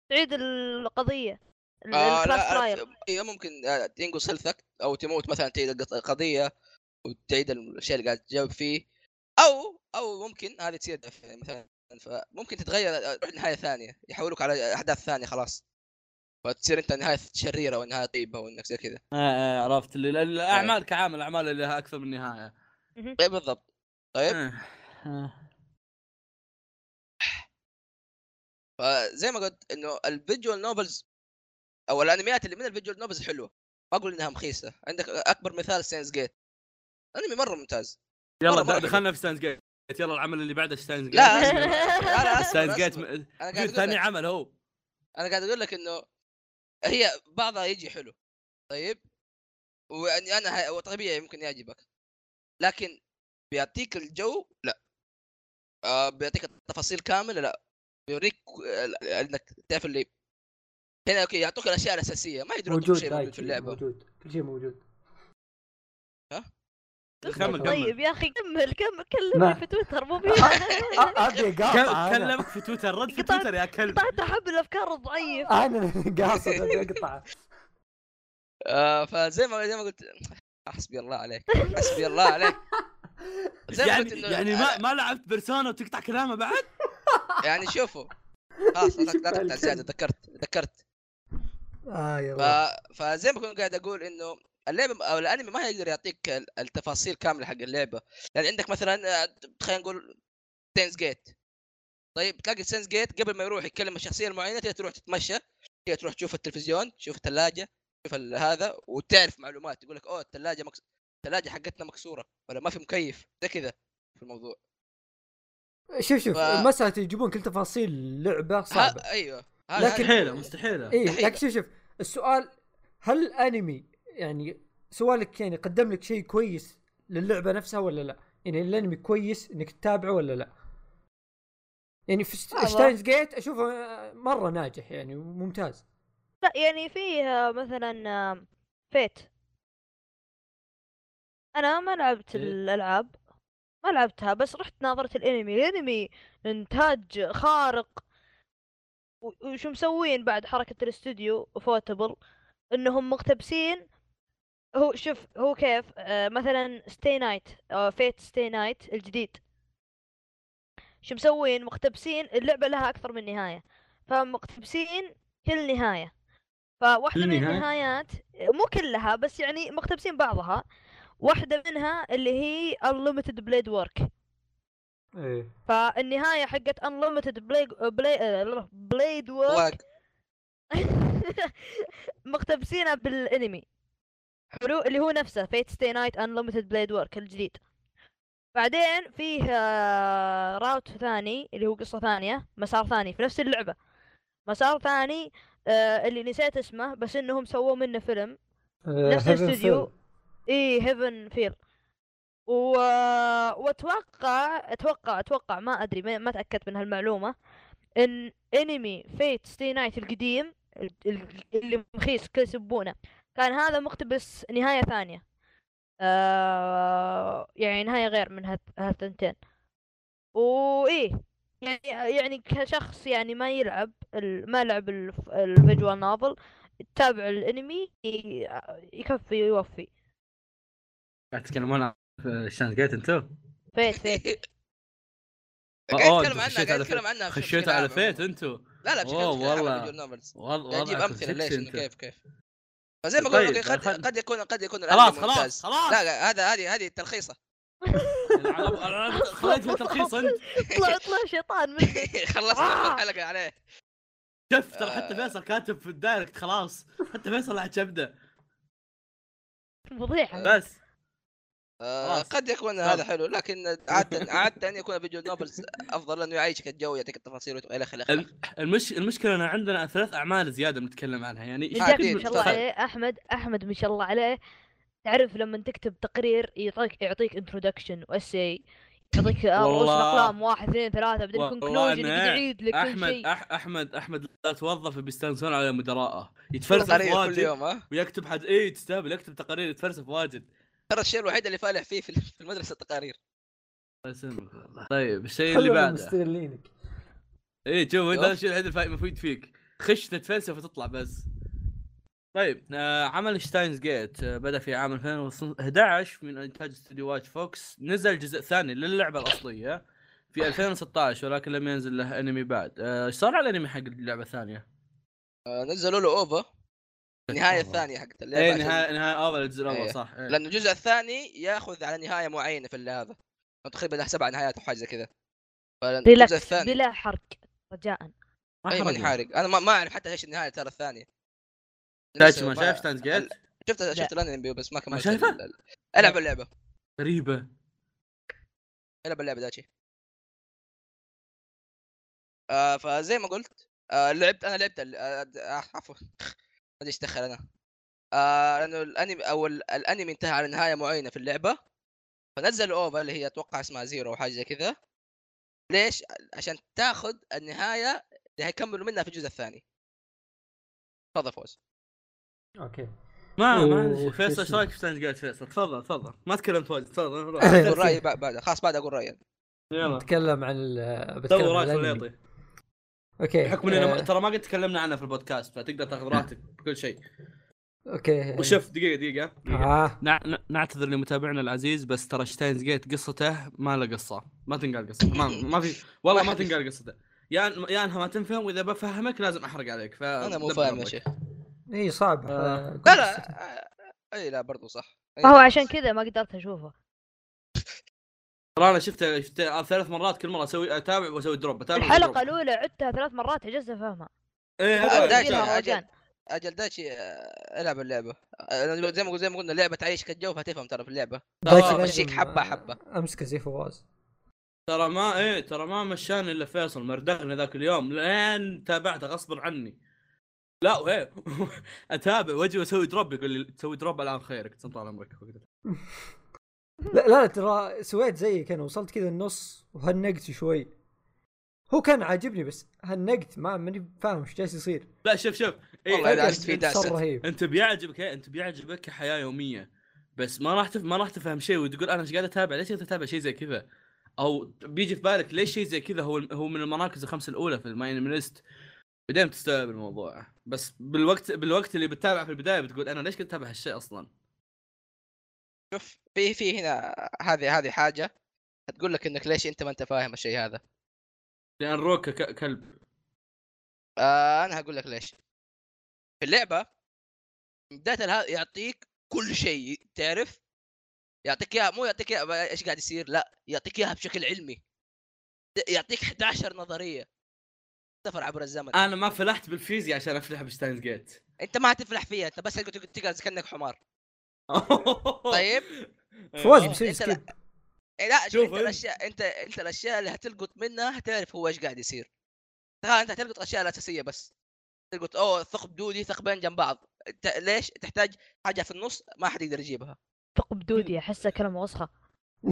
تعيد القضية ال- آه ال class لا آه، إيه، ممكن آه، ينقص health ك أو تموت مثلا تعيد القضية وتعيد الشيء اللي قاعد تجاوب فيه. أو أو ممكن هذه تصير مثلا فممكن تتغير تروح نهايه ثانية يحولوك على أحداث ثانية خلاص. فتصير أنت نهاية شريرة ونهايه طيبة وإنك زي كذا. آه آه عرفت. الأعمال كعامل الأعمال اللي لها أكثر من نهاية. مهم. اي بالضبط. طيب. آه. آه. فزي ما قلت إنه ال visual novels أو الأنميات اللي من ال visual novels حلوة. أقول إنها مخيسة. عندك أكبر مثال Steins;Gate أنمي مرة ممتاز. يلا مرة- مرة دخلنا في Steins;Gate يلا العمل اللي بعده ستاينز جيت لا لا ستاينز جيت ثاني عمل هو. أنا قاعد أقول لك إنه هي بعضها يجي حلو. طيب؟ واني أنا طبيعي يمكن يعجبك. لكن بيعطيك الجو لا. آه بيعطيك التفاصيل كاملة لا. بيوريك آه، إنك تعرف اللي هنا okay يعطوك الأشياء الأساسية. ما يدرون كل موجود شيء موجود دايتشي في اللعبة. موجود كل شيء موجود. كمل كمل. طيب يا أخي كمل كمل كلمني في تويتر مو أبي قاطع كلمك في تويتر رد في تويتر يا كلب. قطعت حب الأفكار الضعيف. أنا قاصد أبي أقطع. آه فزي ما زي ما قلت حسبي الله عليك حسبي الله عليك. زي ما يعني يعني ما ما لعبت بيرسونا وتقطع كلامه بعد؟ يعني شوفوا. خلاص لا لا تقطع زيادة ذكرت ذكرت. آه ف... فزي ما كنت قاعد أقول إنه اللعبة أو الأنمي ما يقدر يعطيك ال- التفاصيل كاملة حق اللعبة. يعني عندك مثلا آه، خلينا نقول Steins;Gate طيب تلاقي Steins;Gate قبل ما يروح يتكلم الشخصية المعينة تروح تتمشى تروح تشوف التلفزيون تشوف الثلاجه تشوف ال- هذا وتعرف معلومات. يقول لك أوه الثلاجه مكس... الثلاجه حقتنا مكسورة. ولا ما في مكيف. زي كذا في الموضوع. شوف شوف ف- مسألة يجيبون كل تفاصيل لعبة صعبة. ها... أيوه لكن- مستحيلة مستحيلة. اي. لكن شوف شوف. السؤال هل الانمي يعني سوى لك يعني قدم لك شيء كويس للعبة نفسها ولا لا؟ يعني الانمي كويس إنك تتابعه ولا لا؟ يعني في. Steins;Gate أشوفه مرة ناجح يعني ممتاز لا يعني فيه مثلا آم، Fate أنا ما لعبت إيه. الألعاب ما لعبتها بس رحت ناظرت الانمي الانمي إنتاج خارق وشو مسوين بعد حركة الاستوديو ufotable إنهم مقتبسين هو شوف هو كيف؟ آه مثلا stay night Fate/stay night الجديد. شو مسوين؟ مقتبسين اللعبة لها أكثر من نهاية. فمقتبسين كل نهاية. فواحدة من؟ النهايات مو كلها بس يعني مقتبسين بعضها. واحدة منها اللي هي Unlimited Blade Works. إيه. فالنهاية حقت Unlimited Blade Blade, Blade Works. Works. مقتبسينها بالانمي. حلو. اللي هو نفسه Fate/stay night Unlimited Blade Works الجديد. بعدين فيه آه، route ثاني اللي هو قصة ثانية مسار ثاني في نفس اللعبة. مسار ثاني آه، اللي نسيت اسمه بس إنهم سووا منه فيلم. آه، نفس الاستوديو. اي Heaven's Feel و... وأتوقع أتوقع أتوقع ما أدري ما, ما تأكدت من هالمعلومة إن أنمي Fate/stay night القديم ال- ال- اللي مخيس كل يسبونه كان هذا مقتبس نهاية ثانية آه يعني نهاية غير من هالثنتين وايه يعني يعني كشخص يعني ما يلعب. ما لعب الفيجوال نوفل تتابع الأنمي يكفي يوفي قاعد تتكلمون شان جيت انتو؟ فيت فيت قاعد أوه، يتكلم عنها خشيت قاعد على يتكلم فيت. عنها خشيتوا على فيت. أنتو لا لا بشكل والله. والله أجيب وضعكم أمثلة ليش. كيف كيف فزي ما طيب، قلت قد خل- قد يكون قد يكون خلاص خلاص. خلاص لا لا، هذا هذه هذه تلخيصة خليت في تلخيص أنت طلع طلع شيطان منك خلصت آه. الحلقة عليه شوف ترى حتى فيصل كاتب في ال direct خلاص حتى فيصل راح تبدا فضيحه بس آه،. قد يكون طب. هذا حلو لكن عادة عادة ان يكون visual novels أفضل لأنه يعيشك الجو يعطيك التفاصيل إلى آخره المش... المشكلة إن عندنا ثلاث أعمال زيادة بنتكلم عنها يعني ما شاء الله. عليه أحمد أحمد ما شاء الله عليه تعرف لما تكتب تقرير يعطيك يعطيك انترودكشن واسي يعطيك آه، رؤوس الأقلام واحد اثنين ثلاثة بعدين كونكلوجن يعيد لك كل أحمد شيء أح... أحمد أحمد لا توظف بيستانسون على مدراءه يتفلسف تقارير كل واجد يوم ها ويكتب حد إيه تستهبل يكتب تقارير يتفلسف واجد ترى الشيء الوحيد اللي فالح فيه في المدرسة التقارير. الله يسلمك والله. طيب الشيء اللي بعده. مستغلينك. إيه شوف. هذا الشيء الوحيد المفيد فيك. خش تتفلسف وتطلع بس. طيب آه عمل Steins;Gate آه بدأ في عام 2011 من إنتاج استديوهات فوكس. نزل جزء ثاني للعبة الأصلية في 2016 ولكن لم ينزل له أنمي بعد. آه، إيش صار على الأنمي حق اللعبة الثانية؟ آه، نزلوا له OVA. النهايه. الثانية حقت اللعبة إيه نهايه نهاية اول الجزء الأول إيه. صح إيه. لأنه الجزء الثاني ياخذ على نهاية معينة في هذا تقريبا له سبع نهايات أو حاجة زي كذا relax الثاني بلا حرق رجاء ما اي ماني حرقنا. حارق أنا ما, ما أعرف حتى إيش النهاية ترى الثانية ما Steins Gate؟ شفت شفت الأنمي بس ما كملت شايفه؟ ال- ال- ألعب اللعبة غريبة ألعب اللعبة داتشي آه فزي ما قلت آه لعبت أنا لعبت ال- آه آه، عفوا ادري إيش دخل أنا آه لأنه الأنمي أو ال- الأنمي انتهى على نهاية معينة في اللعبة فنزل OVA اللي هي أتوقع اسمها Zero أو حاجة زي كذا ليش؟ عشان تاخذ النهاية اللي هيكملوا منها في الجزء الثاني تفضل فوز أوكي ما ما فيصل شو إيش؟ رأيك في Steins Gate فيصل؟ تفضل تفضل ما تكلمت واجد تفضل. أقول رأيي بعد خلاص بعد أقول رأيي يلا نتكلم عن ال- بتكلم تو عن. خليطي أوكي بحكم إننا آه، ترى ما قد تكلمنا عنه في البودكاست فتقدر تاخذ راحتك بكل شيء. أوكي وشوف دقيقة دقيقة, دقيقة. آه. نع... نع- نعتذر لمتابعنا العزيز بس ترى Steins Gate قصته ما له قصة. ما تنقال قصته ما, ما في والله ما تنقال قصته. يا يعني يا أنها ما تنفهم وإذا بفهمك لازم أحرق عليك ف أنا مو فاهم يا شيخ إي صعب. آه. آه، لا لا آه، إي لا برضو صح. لا. عشان كذا ما قدرت أشوفه. ترى أنا شفته شفته ثلاث مرات كل مرة أسوي أتابع وأسوي drop اتابع الحلقة. الأولى عدتها ثلاث مرات عجزت أفهمها إيه أجل. أجل دايتشي آه، ألعب اللعبة آه، زي ما زي ما قلنا اللعبه تعيشك الجو فهتفهم ترى في اللعبة دايتشي آه، لازم، مشيك حبة آه، حبة. امسكه زي فواز ترى ما إيه ترى ما مشاني إلا فيصل مردغني ذاك اليوم لين تابعته غصبا عني لا وهي أتابع وأجي وأسوي drop يقول لي تسوي drop الآن خيرك طال عمرك لا لا ترى سويت زيك أنا وصلت كذا النص وهنقت شوي. هو كان عاجبني بس هنقت ما ماني فاهم إيش جالس يصير. لا شوف شوف. إيه والله دعست فيه دعست. رهيب. أنت بيعجبك إيه؟ أنت بيعجبك كحياه يومية. بس ما راح تف... ما راح تفهم شيء وتقول أنا إيش قاعد أتابع؟ ليش قاعد أتابع شيء زي كذا؟ أو بيجي في بالك ليش شيء زي كذا هو هو من المراكز الخمسة الأولى في الماين ليست؟ بعدين بتستوعب الموضوع. بس بالوقت بالوقت اللي بتتابع في البداية بتقول أنا ليش كنت أتابع هالشيء أصلا؟ شوف في في هنا هذه هذه حاجة تقول لك إنك ليش أنت ما أنت فاهم الشيء هذا. لأن روكا. كلب. آه أنا هقول لك ليش. في اللعبة بداية الها- يعطيك كل شيء تعرف؟ يعطيك إياها مو يعطيك إياها إيش قاعد يصير لا يعطيك إياها بشكل علمي. يعطيك 11 نظرية. سفر عبر الزمن. أنا ما فلحت بالفيزياء عشان أفلح بستاينز جيت. أنت ما حتفلح فيها أنت بس تقعد تقعد كأنك حمار. طيب. فواز آه. انت skip. إيه لا شوف انت انت. الأشياء انت انت الأشياء اللي هتلقط منها هتعرف هو إيش قاعد يصير. تخيل انت هتلقط الاشياء الأساسية بس. تلقط أوه ثقب دودي ثقبين جنب بعض. انت ليش تحتاج حاجة في النص ما حد يقدر يجيبها؟ ثقب دودي أحسها كلمة وسخة.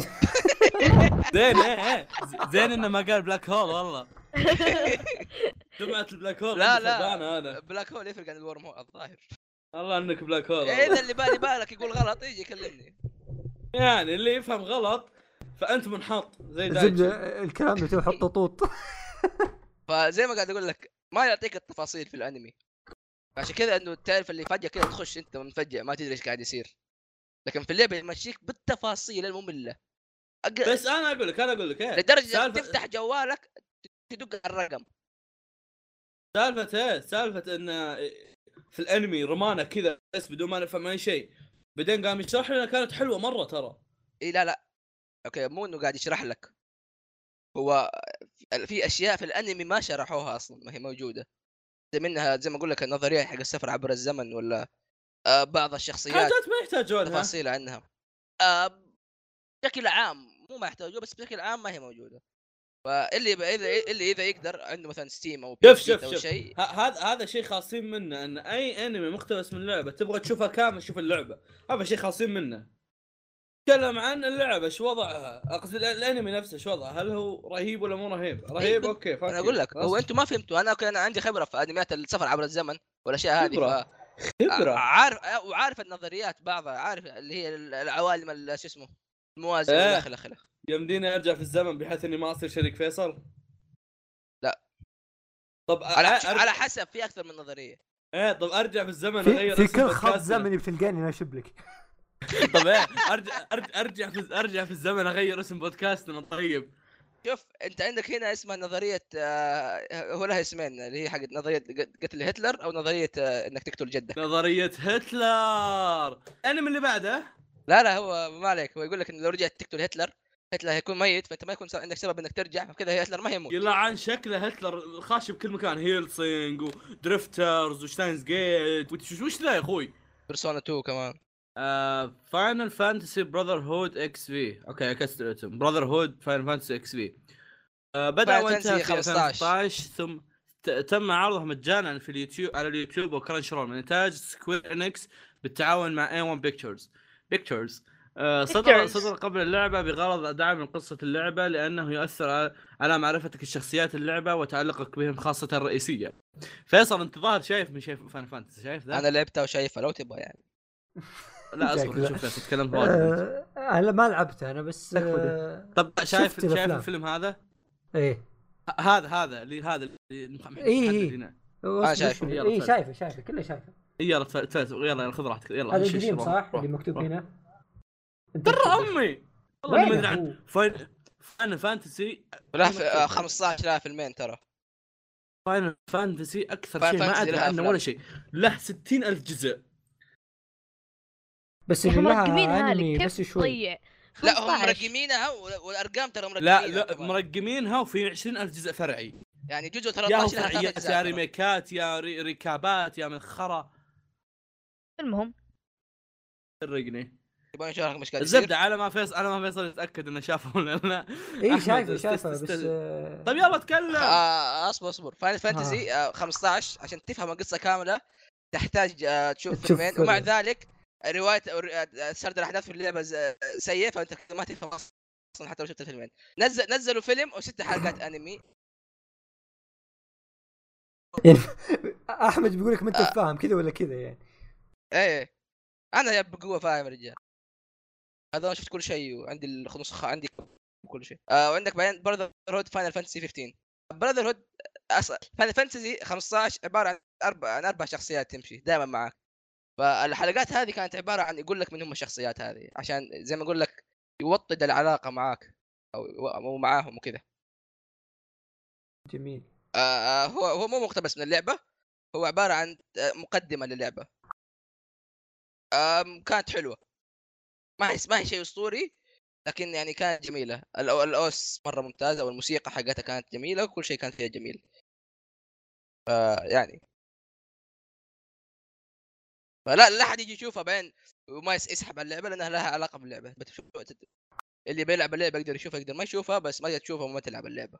زين إيه ز- زين إنه ما قال black hole والله. سمعت ال black hole لا لا. أنا black hole يفرق عن ال wormhole الظاهر. والله انك black hole إذا والله. اللي بالي بالك يقول غلط يجي يكلمني. يعني اللي يفهم غلط فأنت منحط زي دايتشي زبده الكلام ده تو حطه طوط. فزي ما قاعد أقول لك ما يعطيك التفاصيل في الأنمي. عشان كذا إنه تعرف اللي فجأة كذا تخش أنت منفجع ما تدري إيش قاعد يصير. لكن في اللعبة يمشيك بالتفاصيل المملة. أق... بس أنا أقول لك أنا أقول لك إيه لدرجة إنك سالفة- تفتح جوالك تدق الرقم. سالفة إيه؟ سالفة إن في الانمي رمانا كذا بس بدون ما نفهم أي شيء. بعدين قام يشرح لنا كانت حلوة مرة ترى. إي لا لا. أوكي مو إنه قاعد يشرح لك. هو في أشياء في الأنمي ما شرحوها أصلا ما هي موجودة. زي منها زي ما أقول لك النظرية حق السفر عبر الزمن ولا آه بعض الشخصيات حاجات ما يحتاجونها. تفاصيل عنها. آه بشكل عام مو ما يحتاجوه بس بشكل عام ما هي موجودة. فاللي ب- إذا اللي إذا يقدر عنده مثلا Steam أو شوف شوف شوف. هذا هذا شيء خاصين منه إن أي انمي مقتبس من لعبة تبغى تشوفها كامل شوف اللعبة. هذا شيء خاصين منه. تكلم عن اللعبة إيش وضعها؟ أقصد ال- الأنمي نفسه إيش وضعه؟ هل هو رهيب ولا مو رهيب؟ رهيب بس- أوكي أنا أقول. لك هو. أنتم ما فهمتوا. أنا أنا عندي خبرة في أنميات السفر عبر الزمن والأشياء هذه. ف... خبرة؟ عارف وعارف النظريات بعضها عارف اللي هي العوالم ال- شو اسمه الموازيه إيه. والى اخره آخره. يمديني أرجع في الزمن بحيث إني ما أصير شريك فيصل؟ لا. طب على أ- على حسب في أكثر من نظرية. إيه طب أرجع في الزمن في, اغير في اسم كل خط. زمني بتلقاني ناشب لك. طب إيه ارجع ارجع أرجع في أرجع في الزمن أغير اسم بودكاستنا طيب. شوف أنت عندك هنا اسمها نظرية آه، هو لها اسمين اللي هي حق نظرية قت- قتل هتلر أو نظرية آه، إنك تقتل جدك نظرية هتلر. الانمي اللي بعده؟ لا لا هو ما عليك هو يقول لك انه لو رجعت تقتل هتلر هتلر هيكون ميت فانت ما يكون صار عندك سبب إنك ترجع فكذا هتلر ما يموت. يلعن شكله هتلر خاش بكل مكان Hellsing و Drifters و Steins Gate وش وش ذا يا أخوي؟ Persona 2 كمان. Final Fantasy Brotherhood XV okay اكست الاسم Brotherhood Final Fantasy XV بدأ وانتهى في 15. 2015 ثم تم عرضه مجانا في اليوتيوب على اليوتيوب و Crunchyroll من إنتاج Square Enix بالتعاون مع A-1 Pictures Pictures صدر Pictures. صدر قبل اللعبة بغرض دعم قصة اللعبة لأنه يؤثر على- معرفتك الشخصيات اللعبة وتعلقك بهم خاصة الرئيسية فيصل أنت ظاهر شايف من شايف Final Fantasy شايف ذا؟ أنا لعبتها وشايفها لو تبغى يعني لا أصبر. شوف فيصل تكلم واجد آه أنا ما لعبته أنا بس آه طب شايف شايف. الفيلم هذا؟ إيه ه- هذا هذا اللي هذا اللي مح- محدد إيه، إيه. هنا وش- شايفه. إيه تفضل. شايفه شايفه كله شايفه إيه، يلا يلا خذ راحتك يلا هذا القديم صح اللي مكتوب. هنا ترى أمي. والله ما ادري عن وين فاين فاينل فانتسي لا في آه، 15 لها فيلمين ترى. فاينل فانتسي أكثر شيء. ما أدري عنه. ولا شيء. له 60 ألف جزء. بس يا اللي لها مرقمينها أنمي لك بس كيف شوي لا هم 15. مرقمينها وال- والأرقام ترى مرقمينها لا لا. مرقمينها وفي 20 ألف جزء فرعي. يعني جزء يا 13 هو لها ثلاث فرعيات أجزاء يا ترى. ريميكات يا ري- ريكابات يا مسخره المهم. سرقني. يبغون قاعد يصير؟ الزبدة على ما فيصل على ما فيصل يتأكد إنه شافه ولا لا. أحمد، شايفه شايفه بس آه، طيب يلا تكلم آه اصبر اصبر. فاينل فانتسي آه 15 عشان تفهم القصة كاملة تحتاج آه تشوف فيلمين. فيلم. ومع ذلك رواية أو ر- آه، سرد الأحداث في اللعبة سيء فأنت ما تفهم أصلا حتى لو شفت الفيلمين. نزل نزلوا فيلم وست حلقات أنمي. أحمد بيقول لك ما أنت آه. فاهم كذا ولا كذا يعني. إيه. أنا يا بقوة فاهم يا رجال. هذا أنا شفت كل شيء وعندي النسخه عندي كل شيء. آه وعندك بعدين Brotherhood Final Fantasy 15 Brotherhood Final Fantasy 15 عبارة عن أربع عن أربع شخصيات تمشي دائما معك فالحلقات هذه كانت عبارة عن يقول لك من هم الشخصيات هذه عشان زي ما أقول لك يوطد العلاقة معاك أو معاهم وكذا. جميل. آه آه، هو هو مو مقتبس من اللعبة هو عبارة عن آه، مقدمة للعبة. آم، كانت حلوة. ما هي ما هي شيء أسطوري لكن يعني كانت جميلة. الأوس مرة ممتازة والموسيقى حقتها كانت جميلة وكل شيء كان فيها جميل. فيعني فلا لا أحد يجي يشوفها بعدين وما يس- يسحب على اللعبة لأنها لها علاقة باللعبة. بتشوف اللي بيلعب اللعبة يقدر يشوفها يقدر ما يشوفها بس ما تشوفها وما تلعب اللعبة.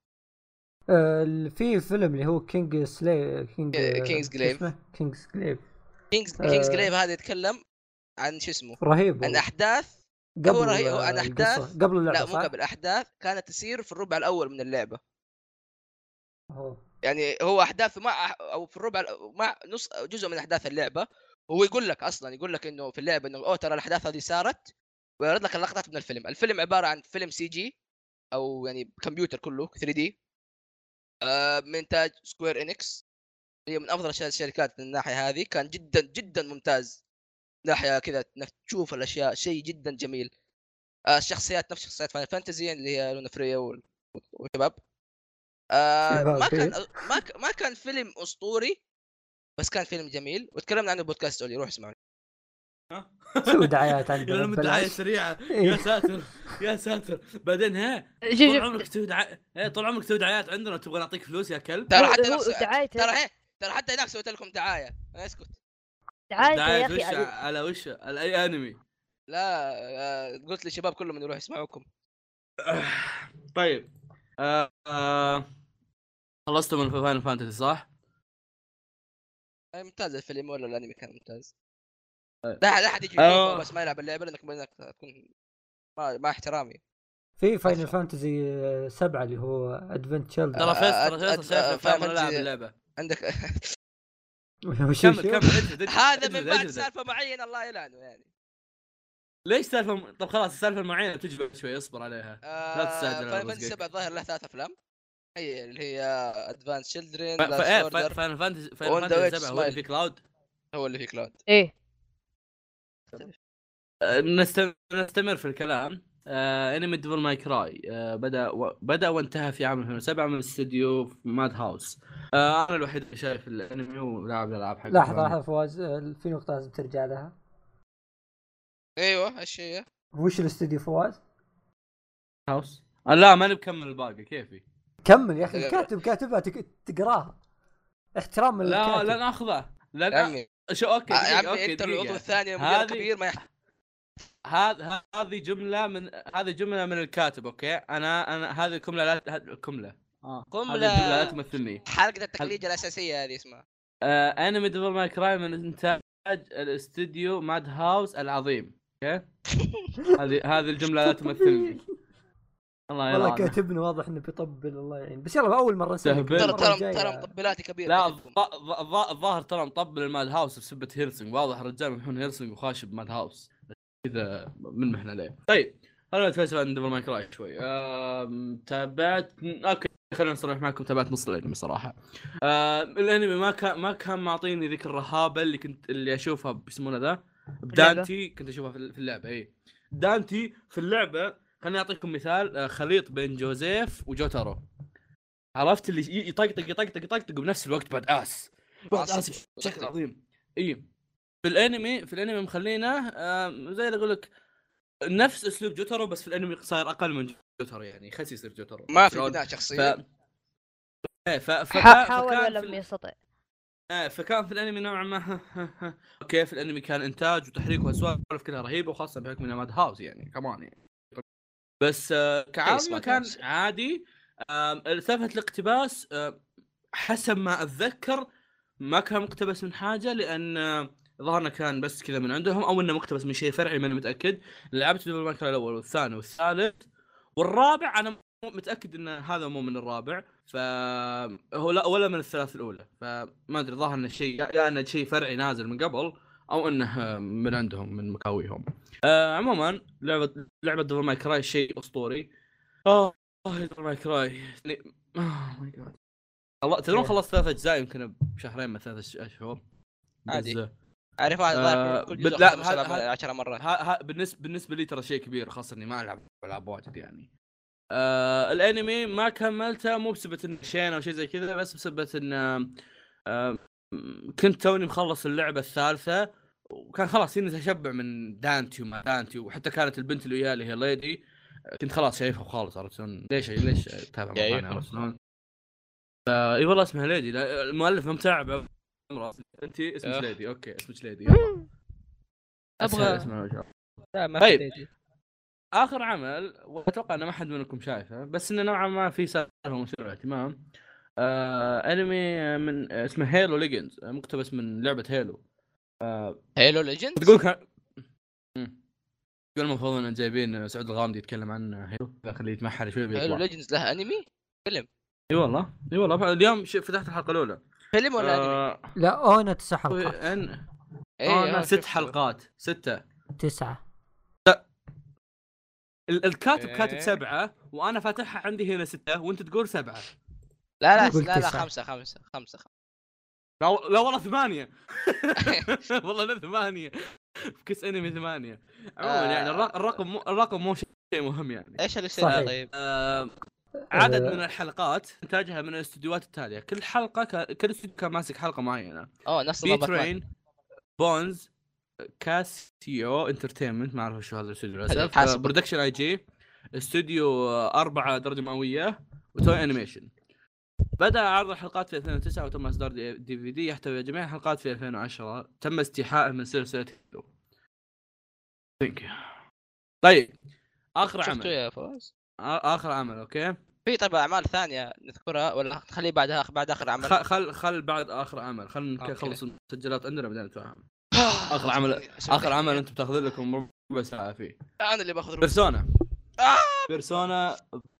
آه، في فيلم اللي هو Kingsglaive كينج. Kingsglaive كينجز آه. Kingsglaive هذا يتكلم عن شو اسمه رهيب عن. أحداث قبل هو رهيب- عن القصة. أحداث- قبل اللعبة لا مو؟ قبل أحداث كانت تصير في الربع الأول من اللعبة أوه. يعني هو أحداث مع أو في الربع مع نص جزء من أحداث اللعبة هو يقول لك أصلا يقول لك إنه في اللعبة إنه أوه ترى الأحداث هذه صارت ويعرض لك اللقطات من الفيلم، الفيلم عبارة عن فيلم CG أو يعني كمبيوتر كله 3D آه من انتاج Square Enix هي من أفضل الش- الشركات من الناحية هذه كان جدا جدا ممتاز ناحية كذا إنك تشوف الأشياء شيء جدا جميل. آه الشخصيات نفس شخصيات Final Fantasy اللي هي لونا فريا وال- والشباب. آه ما. كان ما ك- ما كان فيلم أسطوري بس كان فيلم جميل. وتكلمنا عنه بودكاست اولي روح اسمعوا سوي دعايات عندنا يلا من دعايه. سريعة. إيه. يا ساتر يا ساتر. بعدين ها؟ طول عمرك تسوي دعايه إيه، طول عمرك تسوي دعايات عندنا تبغى نعطيك فلوس يا كلب؟ ترى حتى ترى ترى حتى هناك سويت لكم دعاية. اسكت. دعايه يا وش أخي على وش؟ على أي أنمي؟ لا قلت للشباب كلهم إنه يروحوا يسمعوكم. طيب. آه آه خلصتوا من Final Fantasy صح؟ ممتاز الفيلم ولا الأنمي كان ممتاز؟ طيب. لا لا احد يجي آه. بس ما يلعب اللعبة لأنك إنك تكون ما, ما احترامي. في Final آه، سبعة اللي هو Advent Child ترى فيصل آه، ترى فيصل شايف اللعبة. عندك كمل كمل هذا من بعد. سالفة معينة الله يلعنه يعني. ليش سالفة م- طب خلاص السالفة المعينة تجبر شوي اصبر عليها. لا تستعجل Final. Fantasy 7 ظاهر له ثلاث أفلام. هي اللي هي Advent Children Final Fantasy Final Fantasy which 7 هو اللي. في كلاود هو اللي في كلاود إيه. آه، نستمر في الكلام. آه انمي Devil May Cry آه بدأ و... بدأ وانتهى في عام 2007 من استوديو Madhouse آه أنا الوحيد اللي شايف الأنمي ولاعب الألعاب حق لحظة لحظة فواز آه، في نقطة لازم ترجع لها. أيوه إيش هي؟ وش الاستوديو فواز؟ House آه لا ماني بكمل الباقي كيفي؟ كمل يا أخي لا. الكاتب كاتبها تك- تقراها. احترام لا للكاتب. لا ناخذه لا يا لا. عمي شو أوكي آه، يا عمي أوكي أنت العضو. الثاني الكبير ما يح... هذا هذه جملة من هذه جملة من الكاتب أوكي؟ أنا أنا هذه الجمله لا هذه الجمله آه. قملة. هذه الجملة لا تمثلني. حلقة التكليج الأساسية هذه اسمها. آه انمي Devil May Cry من إنتاج الاستوديو Madhouse العظيم. أوكي؟ هذه هذه الجملة لا تمثلني. الله والله يلعنه كاتبنا واضح إنه بيطبل الله يعين. بس يلا اول مرة نسوي. ترى ترى ترى مطبلاتي كبيرة لا الظاهر ترى مطبل ال Madhouse بسبة Hellsing واضح الرجال ممحون Hellsing وخاش ب Madhouse كذا من محنا ليه. طيب خلينا نتفلسف عن Devil May Cry شوي. آم، تابعت أوكي خلينا نصرح معكم تابعت نص الأنمي صراحة. آه الأنمي ما كان ما كان معطيني ذيك الرهابه اللي كنت اللي أشوفها بيسمونه ذا؟ ب دانتي كنت أشوفها في اللعبة إي. دانتي في اللعبة خليني أعطيكم مثال آه، خليط بين جوزيف وجوتارو. عرفت اللي يطقطق يطقطق يطقطق بنفس الوقت بعد آس. بعد. آس بشكل عظيم. إي. في الانمي في الانمي مخلينه زي اللي أقول لك نفس أسلوب جوتارو بس في الانمي صاير أقل من جوتارو يعني خسي يصير جوتارو ما في؟ بناء ف... شخصية إيه ف... فكان... حا- حاول فكان ولم. يستطع آه فكان في الانمي نوعا ما أوكي في الانمي كان إنتاج وتحريك وسوالف كلها رهيبة وخاصة بحكم إنه Madhouse يعني كمان يعني بس آه كعامه اسمه كان. عادي سالفه الاقتباس آه حسب ما أتذكر ما كان مقتبس من حاجة لأن آه، ظهرنا كان بس كذا من عندهم أو إنه مقتبس من شيء فرعي ماني متأكد. لعبت Devil May Cry الأول والثاني والثالث. والرابع أنا متأكد إن هذا مو من الرابع. فهو لا ولا من الثلاث الأولى. فما أدري ظاهر إنه شيء يا إنه شيء فرعي نازل من قبل أو إنه من عندهم من مكاويهم. آه عموما لعبة لعبة Devil May Cry شيء أسطوري. آه Devil May Cry والله تدرون خلصت ثلاث أجزاء يمكن بشهرين من ثلاث أشهر. عادي. هذا آه، لا، خمس هذا- سبع- هذا- 10 مرات ها ها بالنسبة بالنسبة لي ترى شيء كبير خاصة إني ما العب العاب واجد يعني آه الأنمي ما كملته مو بسبب إنه شين أو شيء زي كذا بس بسبب إنه آه كنت توني مخلص اللعبة الثالثة وكان خلاص إني تشبع من دانتي وما دانتي وحتى كانت البنت اللي وياي اللي هي ليدي كنت خلاص شايفها خالص عرفت شلون؟ ليش ليش مع أيوه. عرفت شلون؟ فا- إي والله اسمها ليدي المؤلف ممتع أنت اسمك. ليدي. أوكي اسمك ليدي. يلا. الله. لا ما طيب. آخر عمل وأتوقع ان ما حد منكم شايفه بس إنه نوعا ما في سالفة مثيرة للاهتمام. آه أنمي من اسمه Halo Legends مقتبس من لعبة Halo Halo Legend تقول كان. تقول المفروض إن جايبين سعود الغامدي يتكلم عن Halo خليه يتمحر شوي Halo Legends لها أنمي؟ إي والله إي والله. اليوم ش- فتحت الحلقة الأولى. فيلم ولا انمي؟ آه لا ONA تسع حلقات ان إيه، أنا آه، ست. حلقات ستة تسعة ال- الكاتب كاتب إيه. سبعة وأنا فاتحها عندي هنا ستة وأنت تقول سبعة لا لا لا لا. خمسة خمسة خمسة خمسة. لا, لا والله ثمانية والله لا ثمانية في كيس أنمي ثمانية عموما آه. يعني الر- الرقم مو الرقم مو شيء مهم يعني إيش. يصير طيب؟ آه عدد آه. من الحلقات إنتاجها من الاستديوهات التالية كل حلقة ك... كل استوديو كان ماسك حلقة معينة أوه نفس Bee Train Bones Casio Entertainment ما أعرف شو هذا الاستوديو. Production I.G استوديو 4°C و Toei Animation بدأ عرض الحلقات في 2009 وتم إصدار دي DVD يحتوي جميع الحلقات في 2010 تم استيحائه من سلسلة Halo thank you طيب آخر شفته عمل يا فواز؟ آخر عمل أوكي في طيب أعمال ثانية نذكرها ولا نخليه بعدها بعد آخر عمل؟ خل خل, بعد آخر عمل خلينا. نخلص المسجلات عندنا بعدين نتفاهم آخر عمل- آخر عمل أنتم بتاخذ لكم ربع ساعة فيه أنا اللي باخذ ربع بيرسونا آه! Persona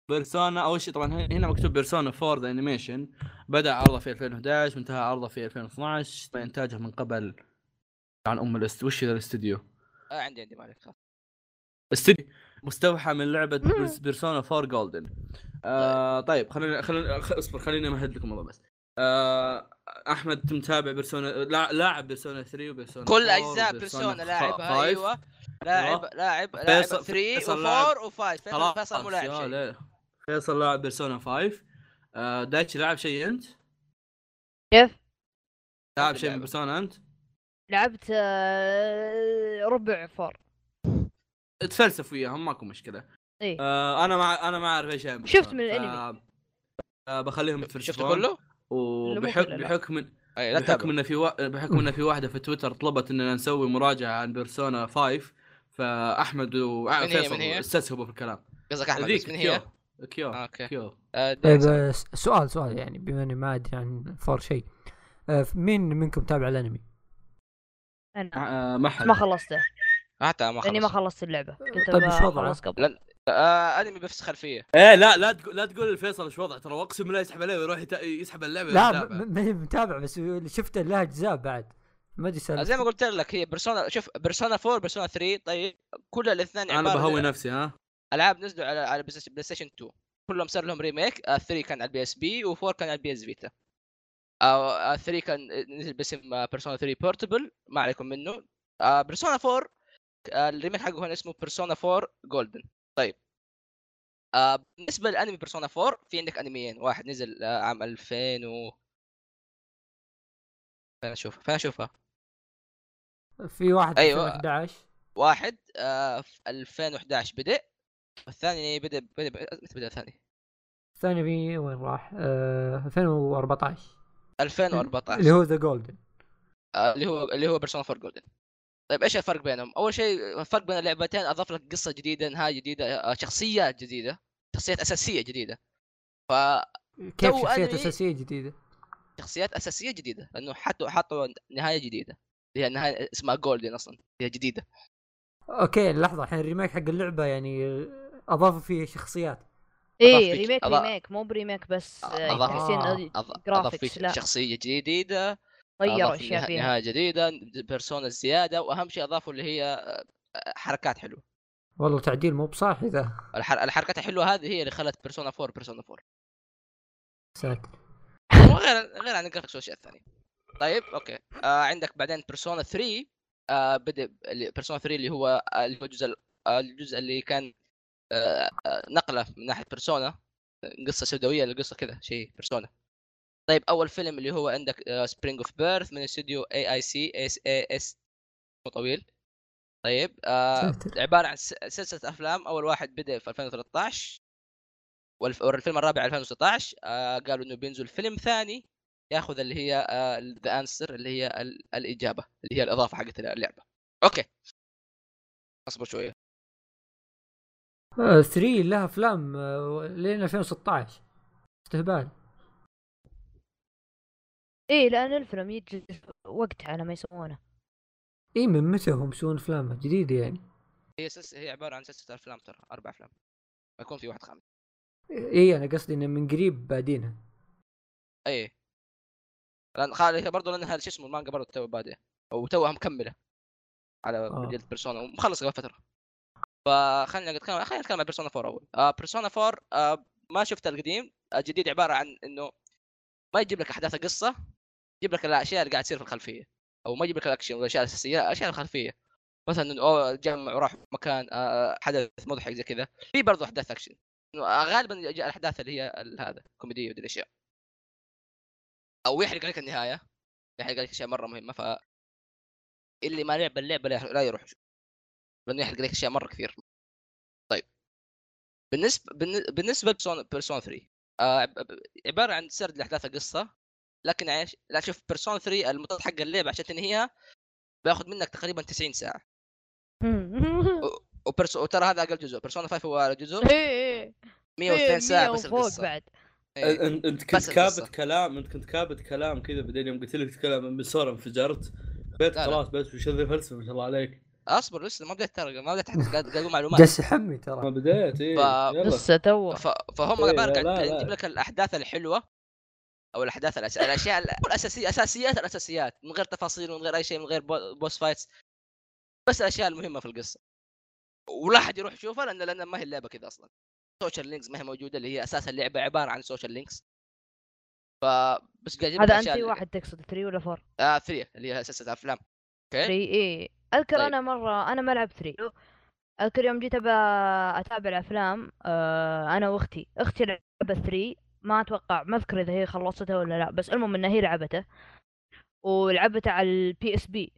Persona أول شيء طبعا هنا مكتوب Persona 4 The Animation بدأ عرضه في 2011 وانتهى عرضه في 2012 تم انتاجه من قبل عن أم الاست وش ذا الاستديو؟ آه عندي عندي مالك خلاص. استديو مستوحى من لعبة بيرس- Persona 4 Golden آه طيب خلينا خلينا خ- اصبر خليني امهد لكم الموضوع بس آه أحمد متابع بيرسونا لا لاعب بيرسونا 3 وبيرسونا كل 4 أجزاء بيرسونا لاعبها 5. أيوه لاعب لاعب لاعب فيصل- 3 فيصل لاعب. و4 و5 فيصل مو لاعب شيء. فيصل لاعب بيرسونا 5 آه دايتش لاعب شيء أنت؟ كيف؟ لاعب شيء من. بيرسونا أنت؟ لعبت آه، ربع four تفلسف وياهم ماكو مشكلة. إيه. آه أنا ما أنا ما أعرف إيش يعني شفت من الأنمي. ف- آه بخليهم يتفلسفون. كله؟ وبحكم كله، لا. بحكم لا بحكم انه في و... بحكم انه في واحدة في تويتر طلبت إننا نسوي مراجعة عن بيرسونا 5 فأحمد وفيصل؟ استسهبوا في الكلام. قصدك أحمد بس من هي؟ Q Q أوكي. Q. آه، طيب آه، سؤال سؤال يعني بما إني ما أدري عن four شيء. آه، مين منكم تابع الأنمي؟ أنا. آه ما حد. ما خلصته. حتى ما لاني ما خلص خلصت اللعبة. كنت طيب إيش وضعه؟ بخلص قبل. لا. آه أنمي بس خلفية. إيه لا لا تقول لا تقول لفيصل إيش وضع ترى أقسم بالله يسحب عليه ويروح يت... يسحب اللعبة لا ماني متابع بس شفت لها أجزاء بعد. ما أدري آه، زي ما قلت لك هي بيرسونا شوف بيرسونا 4 بيرسونا 3 طيب كل الاثنين أنا بهوي نفسي ها؟ ألعاب نزلوا على على بلاي ستيشن- بلاي ستيشن 2 كلهم صار لهم remake 3 كان على ال PSP و4 كان على ال PS Vita 3 كان نزل باسم Persona 3 Portable ما عليكم منه. بيرسونا 4 آه، ال remake حقه هنا اسمه Persona 4 Golden طيب. آه، بالنسبة للأنمي بيرسونا 4 في عندك أنميين. واحد نزل آه، عام 2000 و فين أشوفها فين أشوفها. في واحد في أيوة. 2011 واحد آه، في 2011 بدأ. والثاني بدأ بدأ متى بدأ الثاني؟ الثاني في وين راح؟ آه 2014 2014 اللي هو The Golden آه، اللي هو اللي هو Persona 4 Golden طيب إيش الفرق بينهم؟ أول شيء الفرق بين اللعبتين أضاف لك قصة جديدة نهاية جديدة آه، شخصيات جديدة شخصيات أساسية جديدة كيف تو شخصية أنمي- أساسية جديدة؟ فشخصيات أساسية جديدة لأنه حطوا حطوا نهاية جديدة اللي هي نهاية اسمها Golden أصلا هي جديدة okay لحظة الحين ال remake حق اللعبة يعني اضافوا فيه شخصيات إيه أضاف remake أضاف- remake مو ب remake بس آه، أضاف تحسين آه. أض- أضاف graphics فيك لا شخصية جديدة غيروا أشياء فيها. نهاية جديدة بيرسونا زياده وأهم شيء أضافوا اللي هي آه، حركات حلوة. والله تعديل مو بصح ذا. الحر... الحركات الحلوة هذه هي اللي خلت بيرسونا 4 بيرسونا 4 ساتر وغير غير عن ال graphics والأشياء الثانية. طيب okay. آه عندك بعدين بيرسونا 3 آه بدأ بيرسونا 3 اللي هو آه، اللي هو الجزء ال- آه، الجزء اللي كان آه آه نقلة من ناحية بيرسونا. قصة سوداوية لقصة كذا شيء بيرسونا. طيب أول فيلم اللي هو عندك Spring of Birth من استوديو A A C S A S طويل. طيب آه. عبارة عن سلسلة أفلام. أول واحد بدأ في 2013 والف- والفيلم الرابع 2016 آه قالوا إنه بينزل فيلم ثاني ياخذ اللي هي The Answer اللي هي ال- الإجابة اللي هي الإضافة حقت اللعبة. okay. أصبر شوية. 3 لها أفلام آه، لين 2016 استهبال. إيه لأن الفيلم يجي وقت على ما يسوونه. اي من متى هم يسوون أفلام جديدة يعني؟ هي سلس... هي عبارة عن سلسلة أفلام ترى أربع أفلام. يكون في واحد خامس. اي أنا قصدي إنه من قريب بادينها اي لأن خالي برضه لأن هذا شو اسمه المانجا برضه تو بادئه وتوها مكملة. على آه. بيرسونا ومخلص قبل فترة. فخلينا نتكلم خلينا نتكلم عن بيرسونا 4 أول. آه بيرسونا 4 آه ما شفت القديم. الجديد عبارة عن إنه ما يجيب لك أحداث القصة. يجيب لك الأشياء اللي قاعد تصير في الخلفية أو ما يجيب لك الأكشن والاشياء الأساسية الأشياء الخلفية. مثلا أوه جمع وراح مكان آه حدث مضحك زي كذا. في برضه أحداث أكشن. آه، غالبا الأحداث اللي هي هذا كوميدية ودي الأشياء. أو يحرق عليك النهاية. يحرق عليك أشياء مرة مهمة ف اللي ما لعب اللعبة لا يروح. لأنه يحرق عليك أشياء مرة كثير. طيب. بالنسبة بالن- بالنسبة لبيرسونا بيرسونا 3 آه عب- عب- عبارة عن سرد لأحداث القصة. لكن عايش لا شوف بيرسونا 3 المدة حق اللعبة عشان تنهيها بياخذ منك تقريبا 90 ساعة. وبرسو... وترى هذا أقل جزء بيرسونا 5 هو جزء. إيه إيه 102 ساعة بس القصة. بعد. إيه. أنت كنت. كابت كلام أنت كنت كابت كلام كذا بعدين يوم قلت لك تتكلم من صورة انفجرت. بيت لا لا. خلاص بس وش ذي فلسفة؟ ما شاء الله عليك. أصبر لسه ما بديت ترى ما بديت قاعد أقول معلومات. جالس يحمي ما ترى بديت إيه. ف- لسه تو ف... فهم إيه، قاعد. يجيب لك الأحداث الحلوة. أو الأحداث الأس... الأشياء ال- الأساسية أساسيات الأساسيات من غير تفاصيل من غير أي شيء من غير بو... boss fights بس الأشياء المهمة في القصة. ولا أحد يروح يشوفها لأن لأن ما هي اللعبة كذا أصلا. social links ما هي موجودة اللي هي أساس اللعبة عبارة عن social links فبس قاعد يجيب لك هذا انت اللي- واحد تقصد 3 ولا 4 آه 3 اللي هي سلسله افلام 3 إيه. أذكر طيب. أنا مرة أنا ما لعبت 3 أذكر يوم جيت ابى أتابع الأفلام آه أنا وأختي. أختي لعبت 3 ما أتوقع ما أذكر إذا هي خلصتها ولا لا بس المهم انها هي لعبته ولعبته على ال PSP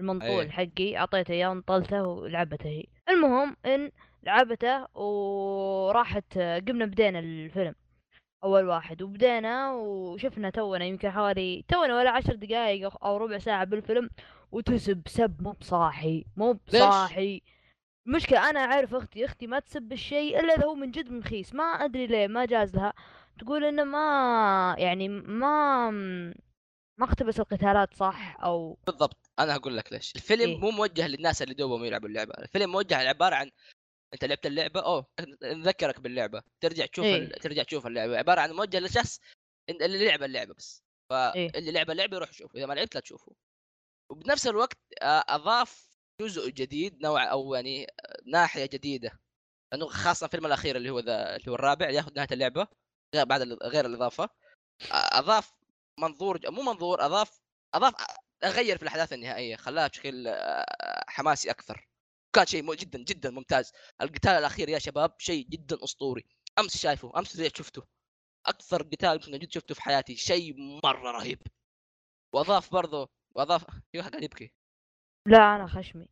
المنطول أيه. حقي أعطيته إياه ونطلته ولعبته هي. المهم إن لعبته وراحت قمنا بدينا الفيلم. أول واحد وبدينا وشفنا تونا يمكن حوالي تونا ولا عشر دقائق أو- أو ربع ساعة بالفيلم وتسب سب مو بصاحي مو ليش؟ بصاحي المشكلة أنا أعرف أختي أختي ما تسب الشيء إلا إذا هو من جد مخيس ما أدري ليه ما جاز لها. تقول إنه ما يعني ما ما اقتبس القتالات صح أو بالضبط. أنا هقول لك ليش. الفيلم إيه؟ مو موجه للناس اللي دوبهم يلعبوا اللعبة. الفيلم موجه عبارة عن أنت لعبت اللعبة؟ أوه نذكرك باللعبة. ترجع تشوف إيه. ال... ترجع تشوف اللعبة. عبارة عن موجه للشخص إن- اللي لعب اللعبة بس. إيه. فاللي لعب اللعبة يروح يشوف إذا ما لعبت لا تشوفه. وبنفس الوقت آه، أضاف جزء جديد نوع أو يعني ناحية جديدة. لأنه خاصة الفيلم الأخير اللي هو ذا اللي هو الرابع ياخذ نهاية اللعبة غير بعد غير الإضافة. أضاف منظور مو منظور أضاف أضاف غير في الأحداث النهائية خلاها بشكل حماسي أكثر. كان شيء جدا جدا ممتاز. القتال الأخير يا شباب شيء جدا أسطوري. أمس شايفه أمس شفته؟ أكثر قتال يمكن جد شفته في حياتي شيء مرة رهيب. وأضاف برضه وأضاف في واحد قاعد يبكي؟ لا أنا خشمي.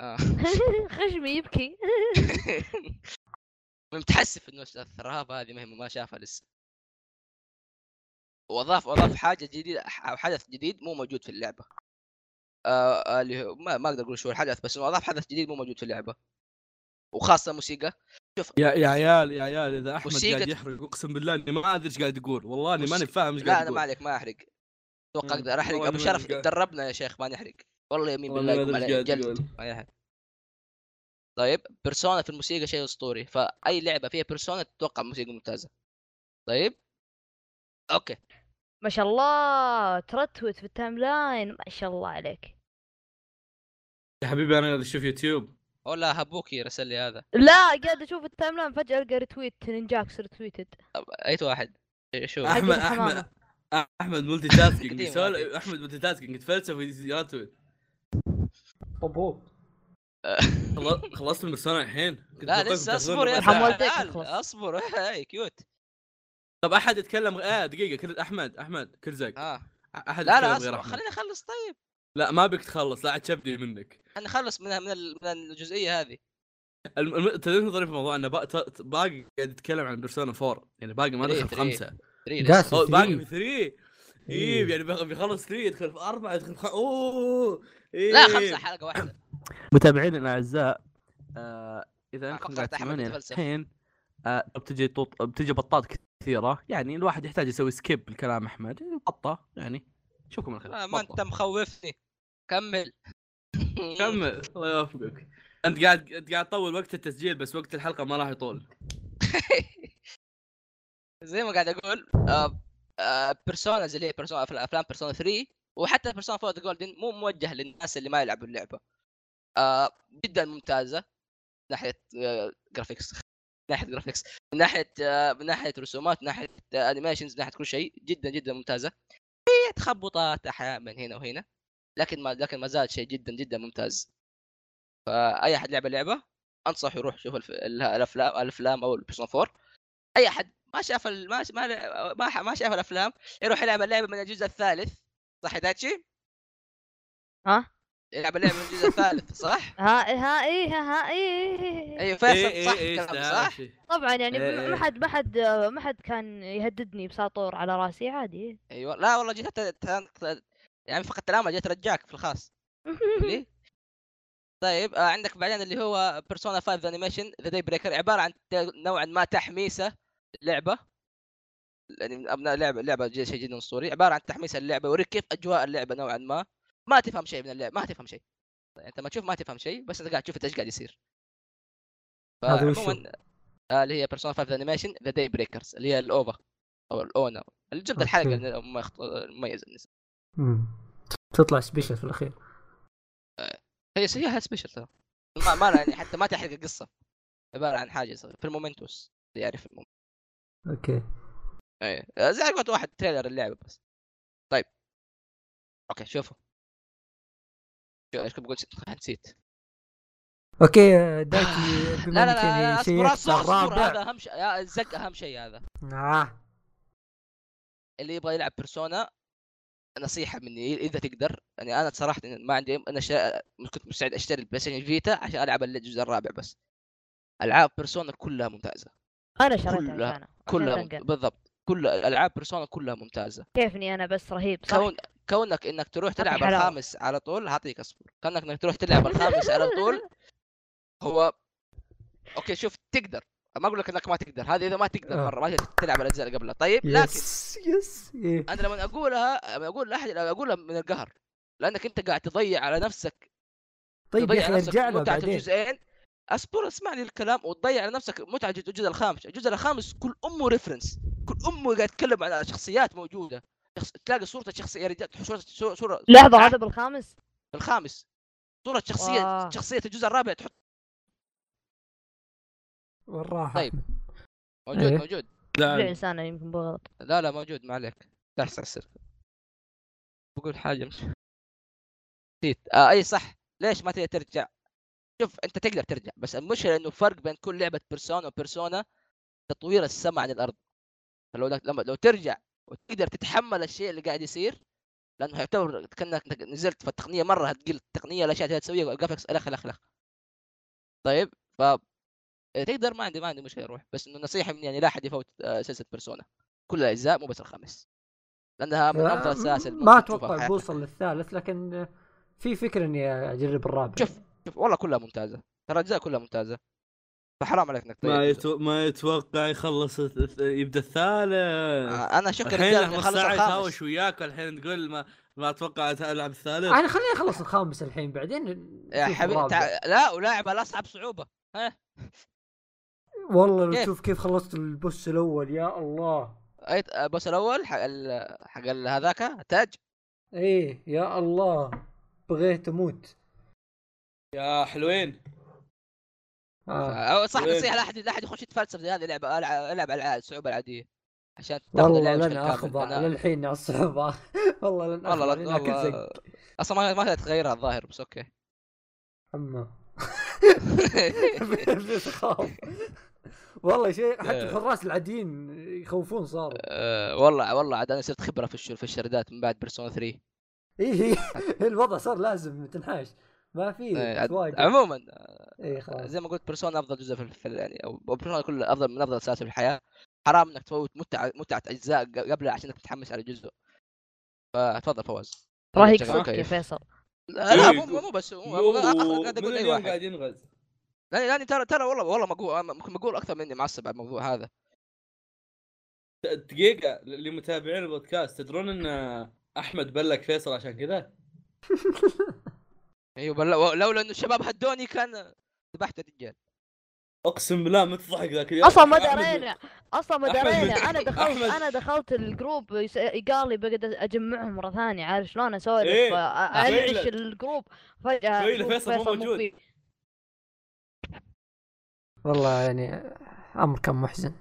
آه. خشمي يبكي. متحسف إنه الثرهاب هذه ما هي ما شافها لسه. واضاف أضاف حاجة جديدة أو حدث جديد مو موجود في اللعبة. آه آه، اللي هو ما, ما أقدر أقول شو الحدث بس إنه أضاف حدث جديد مو موجود في اللعبة. وخاصة موسيقى. يا يا عيال يا عيال إذا أحمد موسيقى- قاعد يحرق أقسم بالله إني ما أدري إيش قاعد يقول. والله إني ماني فاهم إيش لا قاعد أنا ما يقول. عليك ما أحرق. أتوقع. أقدر أحرق. أبو شرف دربنا يا شيخ ما نحرق. والله يمين بالله يقوم قاعد جلد. ما يحرق طيب بيرسونا في الموسيقى شيء أسطوري فأي لعبة فيها بيرسونا تتوقع موسيقى ممتازة. طيب. okay. ما شاء الله ترتوت في ال timeline ما شاء الله عليك. يا حبيبي أنا قاعد أشوف يوتيوب. والله هبوكي رسل لي هذا. لا قاعد أشوف ال timeline فجأة ألقى retweet نينجاكس retweeted أي واحد؟ شوف. أحمد. أحمد أحمد ملتي تاسكينج. أحمد ملتي تاسكينج يتفلسف ويرتويت خل- خلصت السنة الحين. لا لسه أصبر يا يخلص. أصبر. هاي كيوت. طب أحد يتكلم آه دقيقة. كل أحمد أحمد كرزق آه. أحد لا لا يتكلم غير اصبر خليني أخلص طيب. لا ما بك تخلص. لا عاد تشبدي منك. خليني أخلص من من ال- من الجزئية هذه. الم... تدري الظريف في الموضوع إنه با... ت- باقي قاعد يتكلم عن بيرسونا 4 يعني باقي ما دخل في. خمسة. باقي في ثري. 3 إيه. إيه يعني بيخ- بيخلص 3 يدخل في أربعة يدخل في خ... أوه. إيه. لا خمسة حلقة واحدة متابعينا الاعزاء آه إذا أنكم قاعد تسمعوني. الحين آه بتجي طوط... بتجي بطات كثيرة يعني الواحد يحتاج يسوي سكيب الكلام أحمد بطة يعني شوفكم الخير آه، ما. أنت مخوفني كمل كمل الله يوفقك أنت قاعد أنت قاعد تطول وقت التسجيل بس وقت الحلقة ما راح يطول زي ما قاعد أقول آه آه بيرسونا زي اللي بيرسونا أفلام بيرسونا 3 وحتى بيرسونا 4 Golden مو موجه للناس اللي ما يلعبوا اللعبة. آه جدا ممتازة. من ناحية آه graphics من ناحية graphics من ناحية آه من ناحية رسومات من ناحية آه animations من ناحية كل شيء. جدا جدا ممتازة. في تخبطات أحيانا من هنا وهنا. لكن ما لكن ما زال شيء جدا جدا ممتاز. فأي أحد لعب اللعبة انصح يروح يشوف الأفلام الأفلام أو البيرسونا 4 أي أحد ما شاف ما ما, ما شاف الأفلام يروح يلعب اللعبة من الجزء الثالث. صح داتشي؟ ها يلعب اللعبه من الجزء الثالث صح؟ ها ها إيه ها ها إيه أيوه فيصل إيه صح إيه إيه كلامي استاهل صح؟ طبعا يعني إيه ما إيه. حد ما حد ما حد كان يهددني بساطور على رأسي عادي أيوه لا والله جيت يعني فقط الأمل جيت رجاك في الخاص ليه؟ طيب آه عندك بعدين اللي هو بيرسونا 5 انيميشن ذا داي بريكر عبارة عن نوعا ما تحميسة لعبة يعني من أبناء لعبة لعبة شيء جدا أسطوري. عبارة عن تحميس اللعبة يوريك كيف أجواء اللعبة نوعا ما. ما تفهم شيء من اللعبة ما تفهم شيء. يعني أنت ما تشوف ما تفهم شيء بس أنت قاعد تشوف إيش قاعد يصير. هذا؟ فعموما آه اللي هي بيرسونا 5 animation The Day Breakers اللي هي ال OVA أو ال ONA اللي جبت الحلقة المميزه مم. تطلع special في الأخير. هي هي سبيشل ترى. ما ما يعني حتى ما تحرق القصة. عبارة عن حاجة في المومنتوس اللي يعرف المومنتوس. أوكي. إيه. زي قلت واحد تريلر اللعبة بس. طيب. أوكي شوفوا. شو إيش كنت بقول؟ نسيت. أوكي دايتي بما لا لا إنك يعني أصبر هذا أهم شيء يا الزق أهم شيء هذا. آه. اللي يبغى يلعب بيرسونا نصيحة مني إذا تقدر. يعني أنا صراحة ما عندي أنا شا... كنت مستعد أشتري البلاي ستيشن فيتا عشان ألعب الجزء الرابع بس. ألعاب بيرسونا كلها ممتازة. أنا شريتها كلها- كلها. ممت... بالضبط. كل العاب بيرسونا كلها ممتازة. كيفني أنا بس رهيب صح؟ كون كونك إنك تروح تلعب. الخامس على طول هعطيك أصبر. كونك إنك تروح تلعب الخامس على طول هو okay شوف تقدر. ما أقول لك إنك ما تقدر هذه إذا ما تقدر آه. مرة ما تقدر تلعب الأجزاء اللي قبلها. طيب لكن yes yes إيه. أنا لما أقولها لما أقول لأحد أقولها من القهر لأنك أنت قاعد تضيع على نفسك. طيب يا تضيع أخي على نفسك ارجع له بعدين. الجزئين. أصبر اسمعني الكلام وتضيع على نفسك متعة الجزء الخامس. الجزء الخامس كل أمه ريفرنس كل أمه قاعد يتكلم عن شخصيات موجودة. شخص... تلاقي صورة الشخصية يا رجال صوره صوره, صورة... لحظة هذا بالخامس؟ الخامس. صورة شخصية واو. شخصية الجزء الرابع تحط والراحه طيب. موجود إيه. موجود. لا. إنسان يمكن بغلط. لا لا موجود ما عليك. لا تستعسل بقول حاجة مش نسيت. آه اي صح. ليش ما تقدر ترجع؟ شوف أنت تقدر ترجع بس المشكلة إنه فرق بين كل لعبة بيرسونا وبيرسونا تطوير السمع عن الأرض. فلو لما لو ترجع وتقدر تتحمل الشيء اللي قاعد يصير لأنه يعتبر كأنك نزلت في التقنية مرة هتقل التقنية الاشياء اللي تسويها والجرافكس ألخ ألخ ألخ. طيب ف إيه، تقدر ما عندي ما عندي مشكلة روح بس إنه نصيحة مني يعني لا احد يفوت آه، سلسلة بيرسونا كل الأجزاء مو بس الخامس لأنها من أفضل السلاسل ما أتوقع. بوصل للثالث لكن في فكرة إني أجرب الرابع. شوف شوف والله كلها ممتازة. ترى الأجزاء كلها ممتازة. فحرام عليك إنك ما. يتو... ما يتوقع يخلص الث- يبدأ الثالث. آه، أنا شكرا الحين نص خلص ساعه يتهاوش وياك والحين تقول ما ما أتوقع ألعب الثالث. أنا خليني أخلص الخامس الحين بعدين يا حبيبي. تع... لا ولاعب على أصعب صعوبة. ها؟ والله لو كيف؟ تشوف كيف خلصت البوس الأول يا الله. أي البوس الأول حق ال... حق ال- هذاك تاج؟ إيه يا الله. بغيت أموت. يا حلوين. آه. أو صح؟ نصيحه لا احد لا أحد يخش يتفلسف زي هذه لعبه العب ألعب على الصعوبة العادية. عشان تاخذ والله اللعبة لن اخضع للحين على الصعوبة والله لن والله والله زق. أصلا ما ما تقدر تغيرها الظاهر بس okay. أما. والله شيء حتى آه. الحراس العاديين يخوفون صاروا أه والله والله عاد أنا صرت خبرة في الشر- في الشردات من بعد بيرسونا 3 اي هي الوضع صار لازم تنحاش. ما في إيه، عاد- تواجه عموما اي خلاص. زي ما قلت بيرسونا أفضل جزء في في- يعني أو أو بيرسونا كل أفضل من أفضل سلاسل في الحياة. حرام إنك تفوت متعة متعة أجزاء قبلها عشان إنك متحمس على جزء. فتفضل فواز. راه يكسرك يا. فيصل. لا لا إيه، مو مو بس هو- قاعد من أقول أي اليوم واحد. قاعد ينغز؟ لأني لأني ترى ترى والله والله مقول ممكن مقول أكثر مني معصب على الموضوع هذا. دقيقة لمتابعين البودكاست تدرون إن أحمد بلك فيصل عشان كذا؟ أيوه بل- لولا انه الشباب هدوني كان ذبحت الرجال. أقسم بالله ما تضحك ذاك اليوم. أصلا ما درينا أصلا ما درينا. أنا دخلت أحمد- أنا دخلت ال group يس- قال لي بقعد أجمعهم مرة ثانية عارف شلون أسولف إيه، ل- ال group. فجأة شوي أشوف لفيصل مو موجود. والله يعني أمر كان محزن.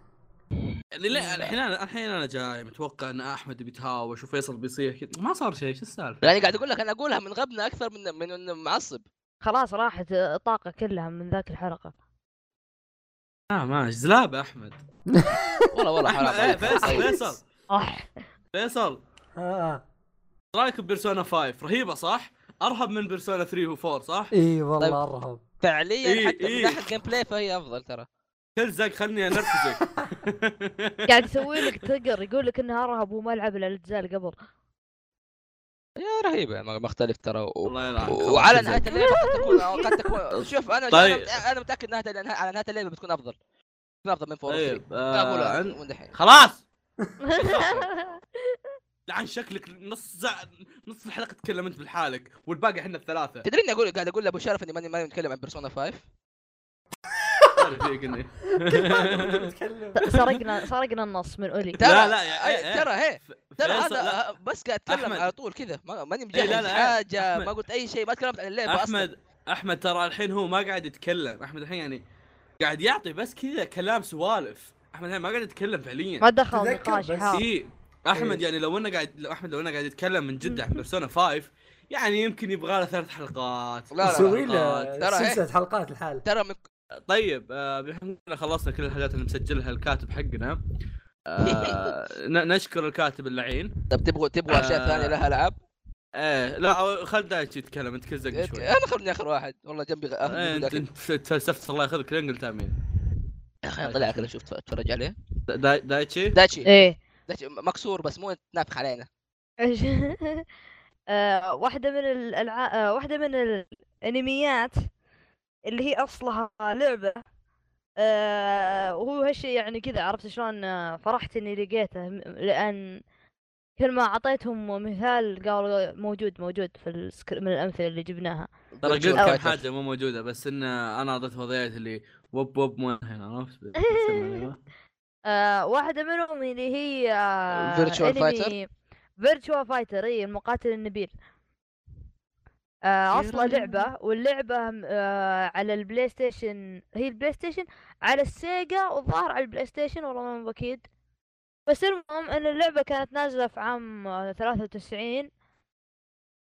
يعني لا الحين أنا الحين أنا جاي متوقع إن أحمد بيتهاوش وفيصل بيصيح كذا ما صار شيء شو السالفة؟ يعني قاعد أقول لك أنا أقولها من غبنه أكثر من من إنه معصب خلاص راحت الطاقه كلها من ذاك الحلقة آه ماشي زلابة أحمد والله والله حرام. فيصل طيب. فيصل فيصل آه إيش رأيك ب Persona 5 رهيبة صح؟ أرهب من Persona 3 و4 صح؟ إي والله طيب. أرهب فعليا حتى. من ناحيه gameplay فهي أفضل ترى كل زق خلني انرفزك قاعد يسوي لك تقر يقول لك انها ارهب وما لعب إلا الأجزاء اللي قبل. يا رهيبة ما- مختلف ترى. و... الله يلعنك و- وعلى. نهاية اللعبة قد تكون قد تكون شوف أنا طيب. أنا متأكد نهاية على نهاية اللعبة بتكون أفضل. بتكون أفضل من فور طيب آه عن- خلاص! لعن شكلك نص زع... نص الحلقة تكلمت بالحالك والباقي إحنا الثلاثة. تدري إني أقول قاعد أقول لأبو شرف إني ماني ماني متكلم عن بيرسونا 5 عارف فيك إني. سرقنا سرقنا النص من اولي ترى لا، لا، إيه، ترى هي ترى. هذا بس قاعد أتكلم. على طول كذا. ما- ماني إيه، مجهز لا، لا، حاجة. ما قلت أي شيء ما تكلمت عن اللعبة أصلا. أحمد أحمد ترى الحين هو ما قاعد يتكلم. أحمد الحين يعني قاعد يعطي بس كذا كلام سوالف. أحمد الحين ما قاعد يتكلم فعليا. ما دخل نقاش اي أحمد إيه. يعني لو إنه قاعد لو أحمد لو إنه قاعد يتكلم من جد عن بيرسونا 5 يعني يمكن يبغى له ثلاث حلقات. لا، لا، سلسلة حلقات الحال. ترى من طيب آه بحكم إننا خلصنا كل الحاجات اللي مسجلها الكاتب حقنا. آه ن- نشكر الكاتب اللعين. طب تبغوا تبغوا أشياء آه. ثانية لها ألعاب؟ إيه لا خل دايتشي يتكلم انت كل زق شوي أنا خلني آخر واحد. والله جنبي غ- أهل إيه، انت تفلسفت الله ياخذك لين قلت امين يا أخي طلع كذا شوف أتفرج عليه. دا- دا- دايتشي؟ داتشي إيه. داتشي مكسور بس مو تنافخ علينا. آه، واحدة من الألعاب آه، واحدة من الأنميات اللي هي أصلها لعبة. آه، وهو هالشي يعني كذا عرفت شلون؟ آه، فرحت إني لقيته لأن كل ما أعطيتهم مثال قالوا موجود موجود في السكر... من الأمثلة اللي جبناها. ترى قلت Virtual كم Fighter. حاجة مو موجودة بس إن أنا اضفت وضعيات اللي وب وب مو هنا عرفت؟ آه، واحدة منهم اللي هي Virtual Fighter؟ Virtual Fighter إي المقاتل النبيل. آه، أصلا لعبة واللعبة م- آه، على ال PlayStation هي ال PlayStation على ال Sega والظاهر على ال PlayStation والله ما أكيد بس المهم إن اللعبة كانت نازلة في عام آه، 93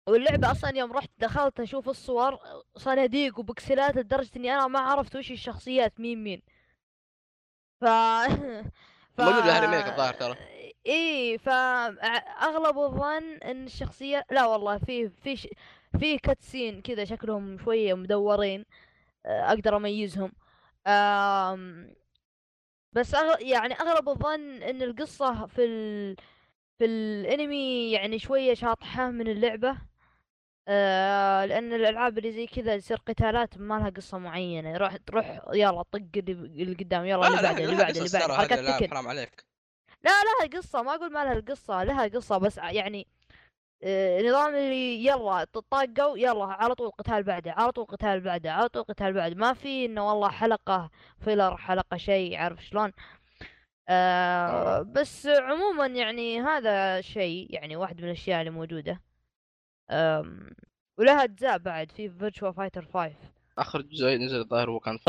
واللعبة أصلا يوم رحت دخلت أشوف الصور صناديق وبكسلات لدرجة إني أنا ما عرفت وش الشخصيات مين مين. ف موجود لها ريميك الظاهر ترى. إي فأغلب الظن إن الشخصيات لا والله في في ش... في كاتسين كذا شكلهم شوية مدورين آه، أقدر أميزهم. آم... بس أغ... يعني أغلب الظن إن القصة في ال... في الأنمي يعني شوية شاطحة من اللعبة آه لأن الألعاب اللي زي كذا تصير قتالات ما لها قصة معينة يروح تروح يلا طق اللي قدام يلا اللي بعده اللي بعده اللي بعده حركات تكن. حرام عليك. لا لها قصة ما أقول ما لها القصة لها قصة بس يعني آه، نظام اللي يلا تطاقوا يلا على طول قتال بعده على طول قتال بعده على طول قتال بعده. ما في إنه والله حلقة filler حلقة شيء عارف شلون؟ آه بس عموما يعني هذا شيء يعني واحد من الأشياء اللي موجودة. ولها أجزاء بعد في Virtual Fighter 5 آخر جزء نزل الظاهر هو كان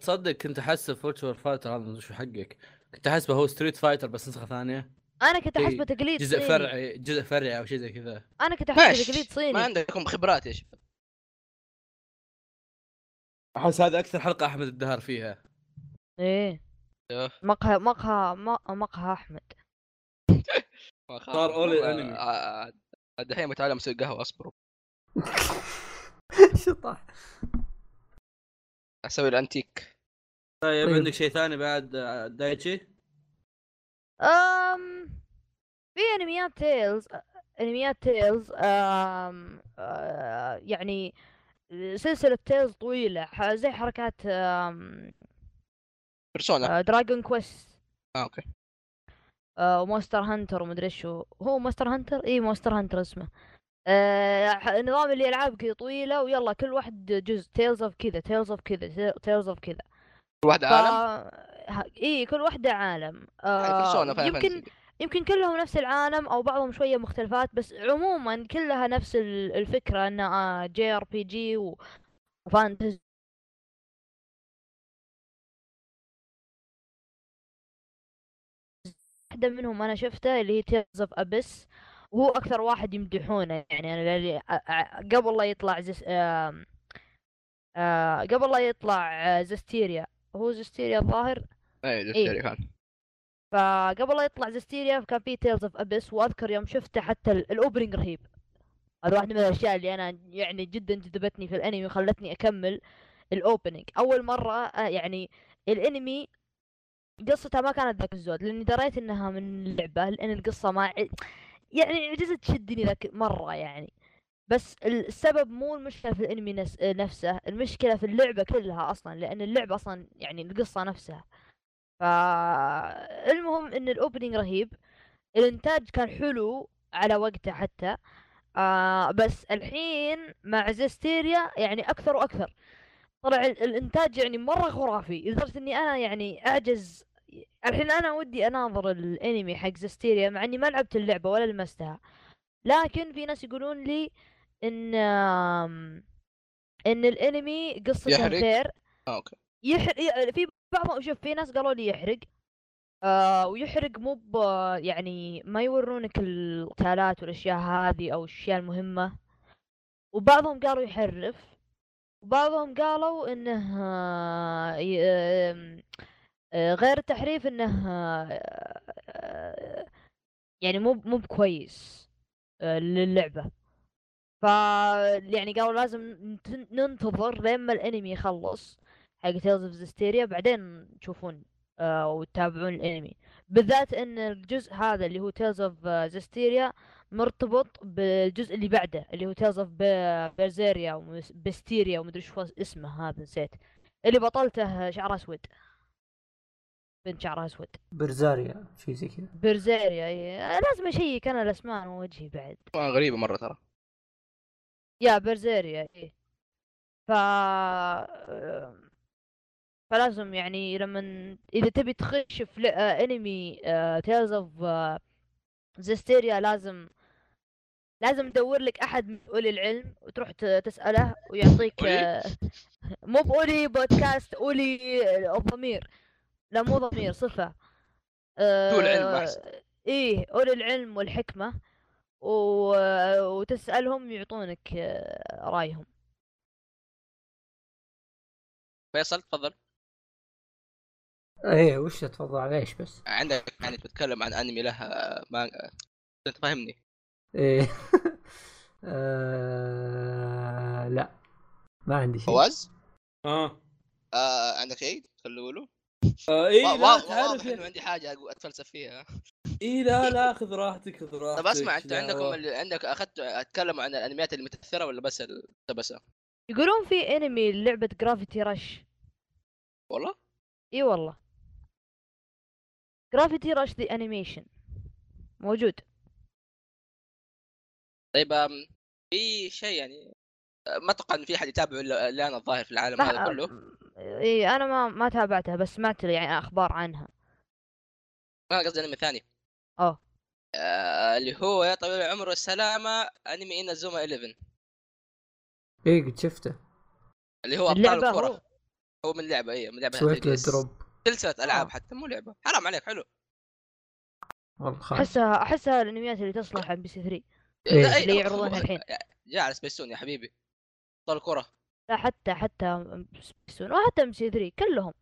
تصدق كنت احسه Virtual Fighter هذا شو حقك. كنت احسبه هو Street Fighter بس نسخة ثانية. أنا كنت احسبه تقليد جزء صيني. فرعي جزء فرعي أو شيء زي كذا. أنا كنت احسبه ماشي. تقليد ما صيني عندكم خبرات يا شباب أحس هذا أكثر حلقة أحمد الدهر فيها. إيه. مقهى مقهى مقهى أحمد. ما. صار. آه، آه، الدحين متعلم أسوي قهوة اصبر شطح. أسوي الأنتيك. طيب طيب. عندك شيء ثاني بعد دايتشي؟ أم في أنميات Tales أنميات Tales أم يعني سلسلة Tales طويلة زي حركات Persona Dragon Quest آه okay. و Monster Hunter ومدري إيش هو هو Monster Hunter اي Monster Hunter اسمه آه، نظام اللي العاب كذا طويلة ويلا كل واحد جزء Tales of كذا Tales of كذا Tales of كذا. كل واحد ف... عالم؟ إي كل واحدة عالم. يعني آه فاهم يمكن يمكن كلهم نفس العالم أو بعضهم شوية مختلفات بس عموما كلها نفس ال- الفكرة انها JRPG و fantasy واحدة منهم أنا شفتها اللي هي Tales of Abyss وهو أكثر واحد يمدحونه. يعني أنا قبل لا يطلع زس آم، آه قبل لا يطلع آه، Zestiria هو Zestiria الظاهر؟ اي إيه. Zestiria كان. فقبل لا يطلع Zestiria كان في Tales of Abyss وأذكر يوم شفته حتى ال- ال opening رهيب. هذا واحدة من الأشياء اللي أنا يعني جدا جذبتني في الأنمي وخلتني أكمل ال opening أول مرة آه، يعني الأنمي قصتها ما كانت ذاك الزود لأني دريت إنها من اللعبة لأن القصة ما يعني عجزت تشدني ذاك مرة يعني. بس ال- السبب مو المشكلة في الانمي نس- نفسه المشكلة في اللعبة كلها أصلا لأن اللعبة أصلا يعني القصة نفسها. فالمهم إن ال opening رهيب الإنتاج كان حلو على وقته حتى آه بس الحين مع Zestiria يعني أكثر وأكثر. طلع ال- الإنتاج يعني مرة خرافي لدرجة إني أنا يعني أعجز. الحين أنا ودي أناظر الانمي حق Zestiria مع إني ما لعبت اللعبة ولا لمستها. لكن في ناس يقولون لي إن آم، إن الأنمي قصته يحرق؟ خير آه okay. يحرق في بعض شوف في ناس قالوا لي يحرق آه ويحرق مو يعني ما يورونك القتالات والأشياء هذه أو الأشياء المهمة. وبعضهم قالوا يحرف وبعضهم قالوا إنه آه، آه، غير التحريف إنه آه، يعني مو مو بكويس آه، للعبة. ف يعني قالوا لازم نت- ننتظر لين ما الانمي يخلص حق Tales of Zestiria بعدين تشوفون آه وتتابعون الانمي. بالذات إن الجزء هذا اللي هو Tales of Zestiria مرتبط بالجزء اللي بعده اللي هو Tales of Berseria وبستيريا ومدري شو اسمه هذا نسيت. اللي بطلته شعره أسود. بنت شعرها أسود. Berseria شيء زي كذا. Berseria إيه. لازم أشيك أنا الأسماء ووجهي بعد. غريبة مرة ترى. يا Berseria إيه ف فلازم يعني لما إذا تبي تخش في آه، انمي Tales of Zestiria لازم لازم تدور لك أحد من أولي العلم وتروح تسأله ويعطيك؟ آه، مو بأولي بودكاست أولي الضمير لا مو ضمير صفة ذو العلم آه،. إيه أولي العلم والحكمة و... وتسألهم يعطونك آه، رأيهم. فيصل تفضل. إيه وش تفضل على إيش بس؟ عندك يعني بتتكلم عن أنمي له ما أنت فاهمني. إيه. آه... لا. ما عندي شيء. فواز؟ آه. آه عندك شيء تقوله آه، اي وا- لا واضح تعرف إنه عندي حاجة أتفلسف فيها. إي لا لا خذ راحتك خذ راحتك طب اسمع انت لا، عندكم اللي عندك أخذت أتكلم عن الأنميات المتأثرة ولا بس التبسة؟ يقولون في أنمي لعبة Gravity Rush والله؟ إي والله. Gravity Rush The Animation موجود. طيب في شيء يعني آه، ما أتوقع إن في أحد يتابعه إلا إلا أنا الظاهر في العالم هذا كله. إي أنا ما ما تابعتها بس سمعت يعني أخبار عنها. أنا قصدي أنمي ثاني. آه. آه اللي هو يا طويل العمر والسلامة أنمي Inazuma 11 إيه قد شفته. اللي هو أبطال الكرة. هو. هو من لعبة اي من لعبة سويت له 3DS. دروب. سلسلة ألعاب آه. حتى مو لعبة. حرام عليك حلو. والله أحسها أحسها الأنميات اللي تصلح عن بي سي 3 إيه. أي- اللي يعرضونها الحين. جاء على سبيسون يا حبيبي. أبطال الكره لا حتى حتى سبيسون وحتى ام سي 3 كلهم.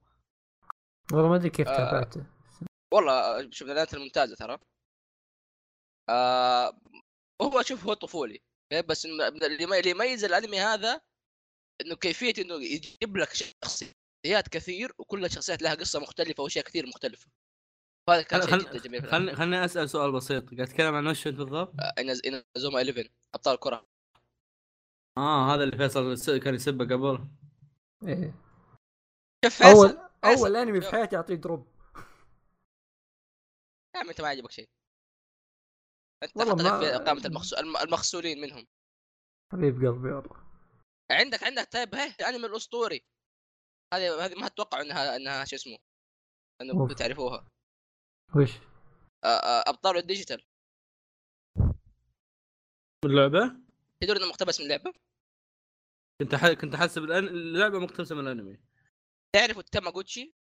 والله ما أدري كيف آه. تابعته. والله شوف من الانميات الممتازة ترى آه هو شوف هو طفولي أوكي؟ بس اللي يمي- اللي يميز الأنمي هذا إنه كيفية إنه يجيب لك شخصيات كثير وكل الشخصيات لها قصة مختلفة وأشياء كثير مختلفة هذا كان شيء جدا جميل. خلني خلني أسأل سؤال بسيط قاعد تتكلم عن وش بالضبط؟ آه، Inazuma 11 أبطال الكره آه هذا اللي فيصل كان يسبه قبل إيه. شوف فيصل أول فيصل. اول أنمي في. حياتي اعطيه دروب يا عمي انت ما عجبك شيء. أنت والله حاطط ما- في قائمه المخسو... الم- المخسولين منهم. حبيب قلبي والله عندك عندك. طيب هي الانمي الأسطوري. هذه هذه ما أتوقع إنها إنها شو اسمه. إنه تعرفوها. وش؟ آه، آه، أبطال الديجيتال. اللعبة؟ تدري إنه مقتبس من لعبة؟ كنت ح... كنت حاسب الأن... اللعبة مقتبسة من الأنمي. تعرفوا التاماغوتشي؟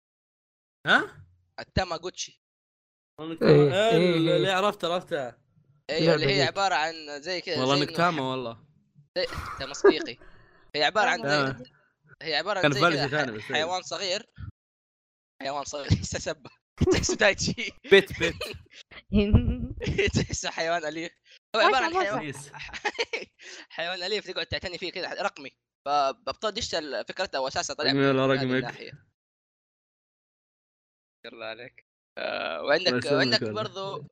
ها؟ التاماغوتشي. إيه، إيه إيه، اللي إيه. عرفتها أيوه اللي هي. عبارة عن زي كذا والله انك تامه والله. ح- تصديقي هي عبارة عن زي آه. هي عبارة عن زي كذا حيوان صغير. حيوان صغير سبه تحسه دايتشي بيت بيت. تحسه حيوان أليف. هو عبارة عن. حيوان حيوان أليف تقعد تعتني فيه كذا رقمي. فابطال ديجيتال فكرتها واساسها طلع من رقمك؟ الناحية. الله عليك. آه وعندك وعندك. برضو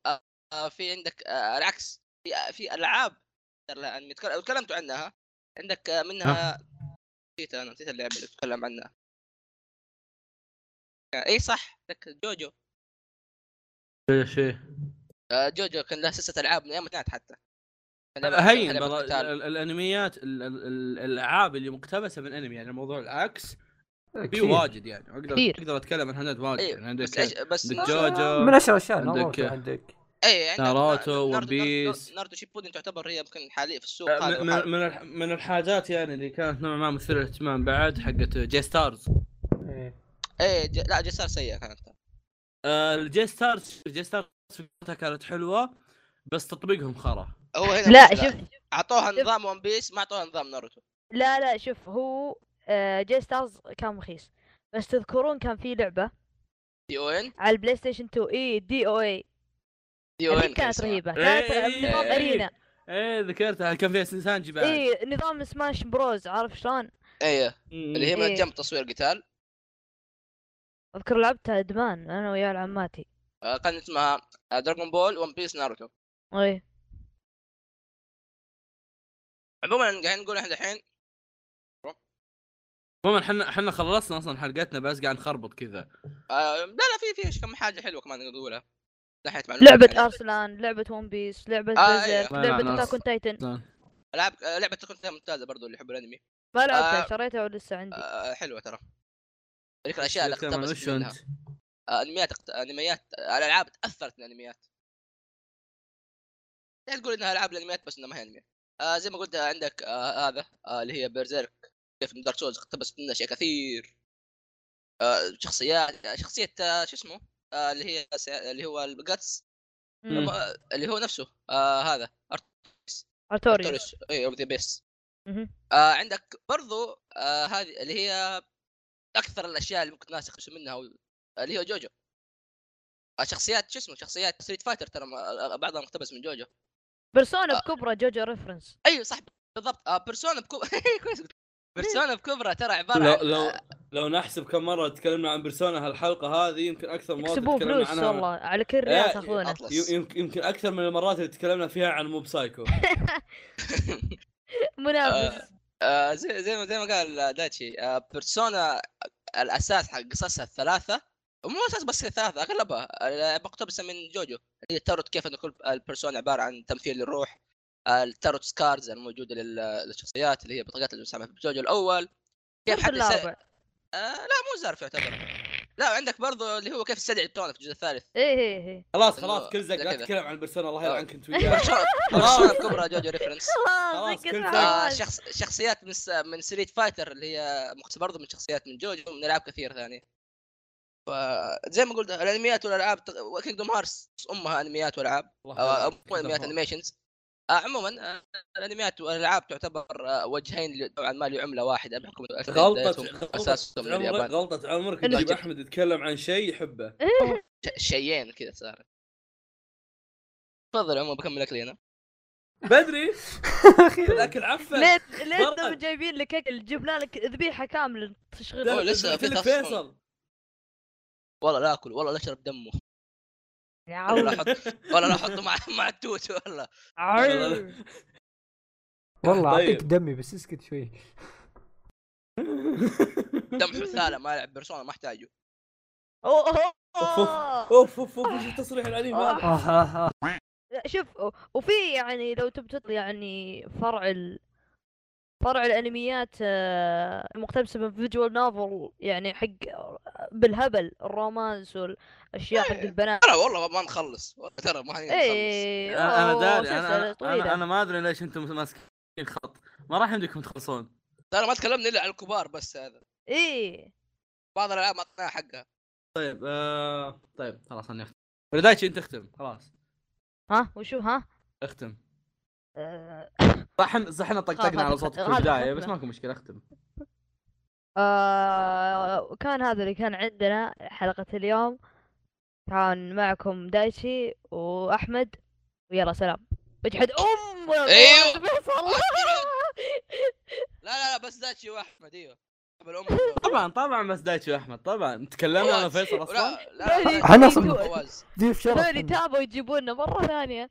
آه في عندك آه العكس في آه في ألعاب ترى انمي تكل- تكلمتوا عنها عندك آه، منها نسيت أنا نسيت اللعبة اللي تتكلم عنها. اي صح عندك جوجو. إيش شيء آه جوجو كان له سلسلة ألعاب من أيام حتى. لعبة- هين الانميات ال- ال- ال- الألعاب اللي مقتبسة من أنمي يعني الموضوع العكس في. واجد يعني أقدر كثير. أقدر أتكلم عن هنات واجد اي يعني عندك بس بس عندك JoJo من أشهر الاشياء عندك- ناروتو عندك اي عندك ناروتو، ناروتو- One Piece. ناروتو Shippuden تعتبر هي يمكن حاليا في السوق آه، من من من الح- من الحاجات يعني اللي كانت نوعا ما مثيرة للاهتمام بعد حقت جي ستارز إيه. إيه ج... لا J-Stars سيئة كانت آه، ال J-Stars J-Stars فكرتها كانت حلوة بس تطبيقهم خرا هو هنا لا. شوف أعطوها. نظام ون بيس ما أعطوها نظام ناروتو لا لا شوف هو جي ستارز كان رخيص. بس تذكرون كان في لعبة دي أو ان على البلاي ستيشن 2 اي دي أو اي دي أو ان كانت رهيبة. إيه، كانت إيه، نظام إيه. أرينا. إيه ذكرتها. كان فيها سانجي بعد. اي نظام سماش بروز عارف شلون؟ إيه. اللي هي من إيه. جنب تصوير قتال. أذكر لعبتها إدمان أنا ويا عماتي آه، كان اسمها Dragon Ball One Piece ناروتو اي عموما قاعدين نقول إحنا الحين عموما إحنا إحنا خلصنا أصلا حلقتنا بس قاعد نخربط كذا. آه، لا لا في في كم حاجة حلوة كمان نقولها ناحيه معلومات لعبة يعني. أرسلان لعبة One Piece لعبة آه، لا، لا، لعبة ناس. Attack on Titan ألعاب آه، لعبة كنت ممتازة برضو اللي يحبوا الأنمي. ما لعبتها آه. شريتها ولسه عندي. آه، حلوة ترى. تلك الأشياء اللي اقتبست وش منها. انت؟ آه، أنميات أقت- أنميات آه، الألعاب تأثرت من الأنميات. يعني تقول إنها ألعاب الأنميات بس إنها ما هي أنميات. آه زي ما قلت آه، عندك آه هذا آه اللي هي Berserk كيف Dark Souls اقتبست منها اشياء كثير. آه شخصيات آه، شخصية آه شو اسمه؟ آه اللي هي اللي هو ال Guts. آه، اللي هو نفسه آه هذا Artorias ارتوريوس اي اوف ذا بيس. آه عندك برضو آه هذه اللي هي أكثر الأشياء اللي ممكن الناس يخشوا منها و- اللي هو جوجو. آه شخصيات شو اسمه؟ شخصيات ستريت فايتر ترى بعضها مقتبس من جوجو. بيرسونا آه. بكبرى جوجو ريفرنس أيوه صح بالضبط. آه بيرسونا بكبرى كويس. بيرسونا بكبرى ترى عبارة لو عن لو آه، لو نحسب كم مرة تكلمنا عن بيرسونا هالحلقة هذه يمكن أكثر مرات يكسبوا تكلمنا فلوس عنها والله على كل إيه، ريال تاخذونه يمكن يمكن أكثر من المرات اللي تكلمنا فيها عن موب سايكو. منافس. آه زي زي ما زي ما قال داتشي آه بيرسونا الأساس حق قصصها الثلاثة. مو أساس بس الثلاثة أغلبها. آه، مقتبسه من جوجو. هي التاروت كيف انه كل البيرسونا عبارة عن تمثيل للروح آه، التاروت سكارز الموجودة لل- للشخصيات اللي هي بطاقات اللي مسامحه في جوجو الأول كيف حد يس... الاربع آه لا مو زارف يعتبر. لا عندك برضو اللي هو كيف يستدعي التون في الجزء الثالث. إيه إيه إيه. خلاص إنه خلاص كل زق لا. تتكلم عن بيرسونا الله آه. يلعنك انت وياه بيرسونا الكبرى جوجو ريفرنس خلاص خلاص، كل آه معلومات. شخص شخصيات من س... من ستريت فايتر اللي هي برضه من شخصيات من جوجو من ألعاب كثير ثانية. فزي ما قلت الأنميات والألعاب كينجدوم هارس أمها أنميات والعاب آه،. مو أنميات انيميشنز آه عموما آه، الأنميات والألعاب تعتبر آه، وجهين نوعا ما لعمله واحدة بحكم اساسهم من غلطة عمرك اليابان غلطة عمرك تجيب. أحمد يتكلم عن شيء يحبه. ش- شيئين كذا صار. تفضل عموما بكمل لك لي أنا. بدري! الاكل عفن ليه ليه جايبين لك أكل؟ جبنا لك ذبيحة كاملة. هو تشغيل لسه في. فيصل. والله لا أكل والله لا أشرب دمه. يا ولا. أحط ولا لا احطه مع مع التوت والله عود. والله طيب. اعطيك دمي بس اسكت شوي دم حثاله ما يلعب بيرسونا ما احتاجه أوه، أوه، أوف، أوه. أوف أوف أوف وش التصريح العنيف. هذا شوف وفي يعني لو تبي تطلع يعني فرع ال... فرع الأنميات آه، المقتبسة من فيجوال نوفل يعني حق بالهبل الرومانس والأشياء حق البنات. ترى والله ما نخلص. ترى ما نخلص. إيه أنا أنا داري أنا سلسلة أنا. أنا, أنا ما أدري ليش أنتم ماسكين خط. ما راح يمديكم تخلصون. ترى ما تكلمنا إلا عن الكبار بس هذا. إيه. بعض الالعاب ما اعطيناها حقها. طيب آه... طيب خلاص أنا أختم. ولدايتشي أنت اختم خلاص. ها؟ وشو ها؟ اختم. آه، صح صح إحنا طقطقنا على صوتك في البداية. بس ماكو مشكلة أختم. آه كان هذا اللي كان عندنا حلقة اليوم. كان معكم دايتشي وأحمد ويلا سلام. اجحد. أم! أيوه. فيصل لا لا لا بس داتشي وأحمد أيوه. طبعا طبعا بس دايتشي وأحمد طبعا. تكلمنا أنا وفيصل أصلا؟ لا لا لا، لا أنا لا، أصلاً لا، فواز ضيف شرف. ثاني تابوا يجيبونا مرة ثانية.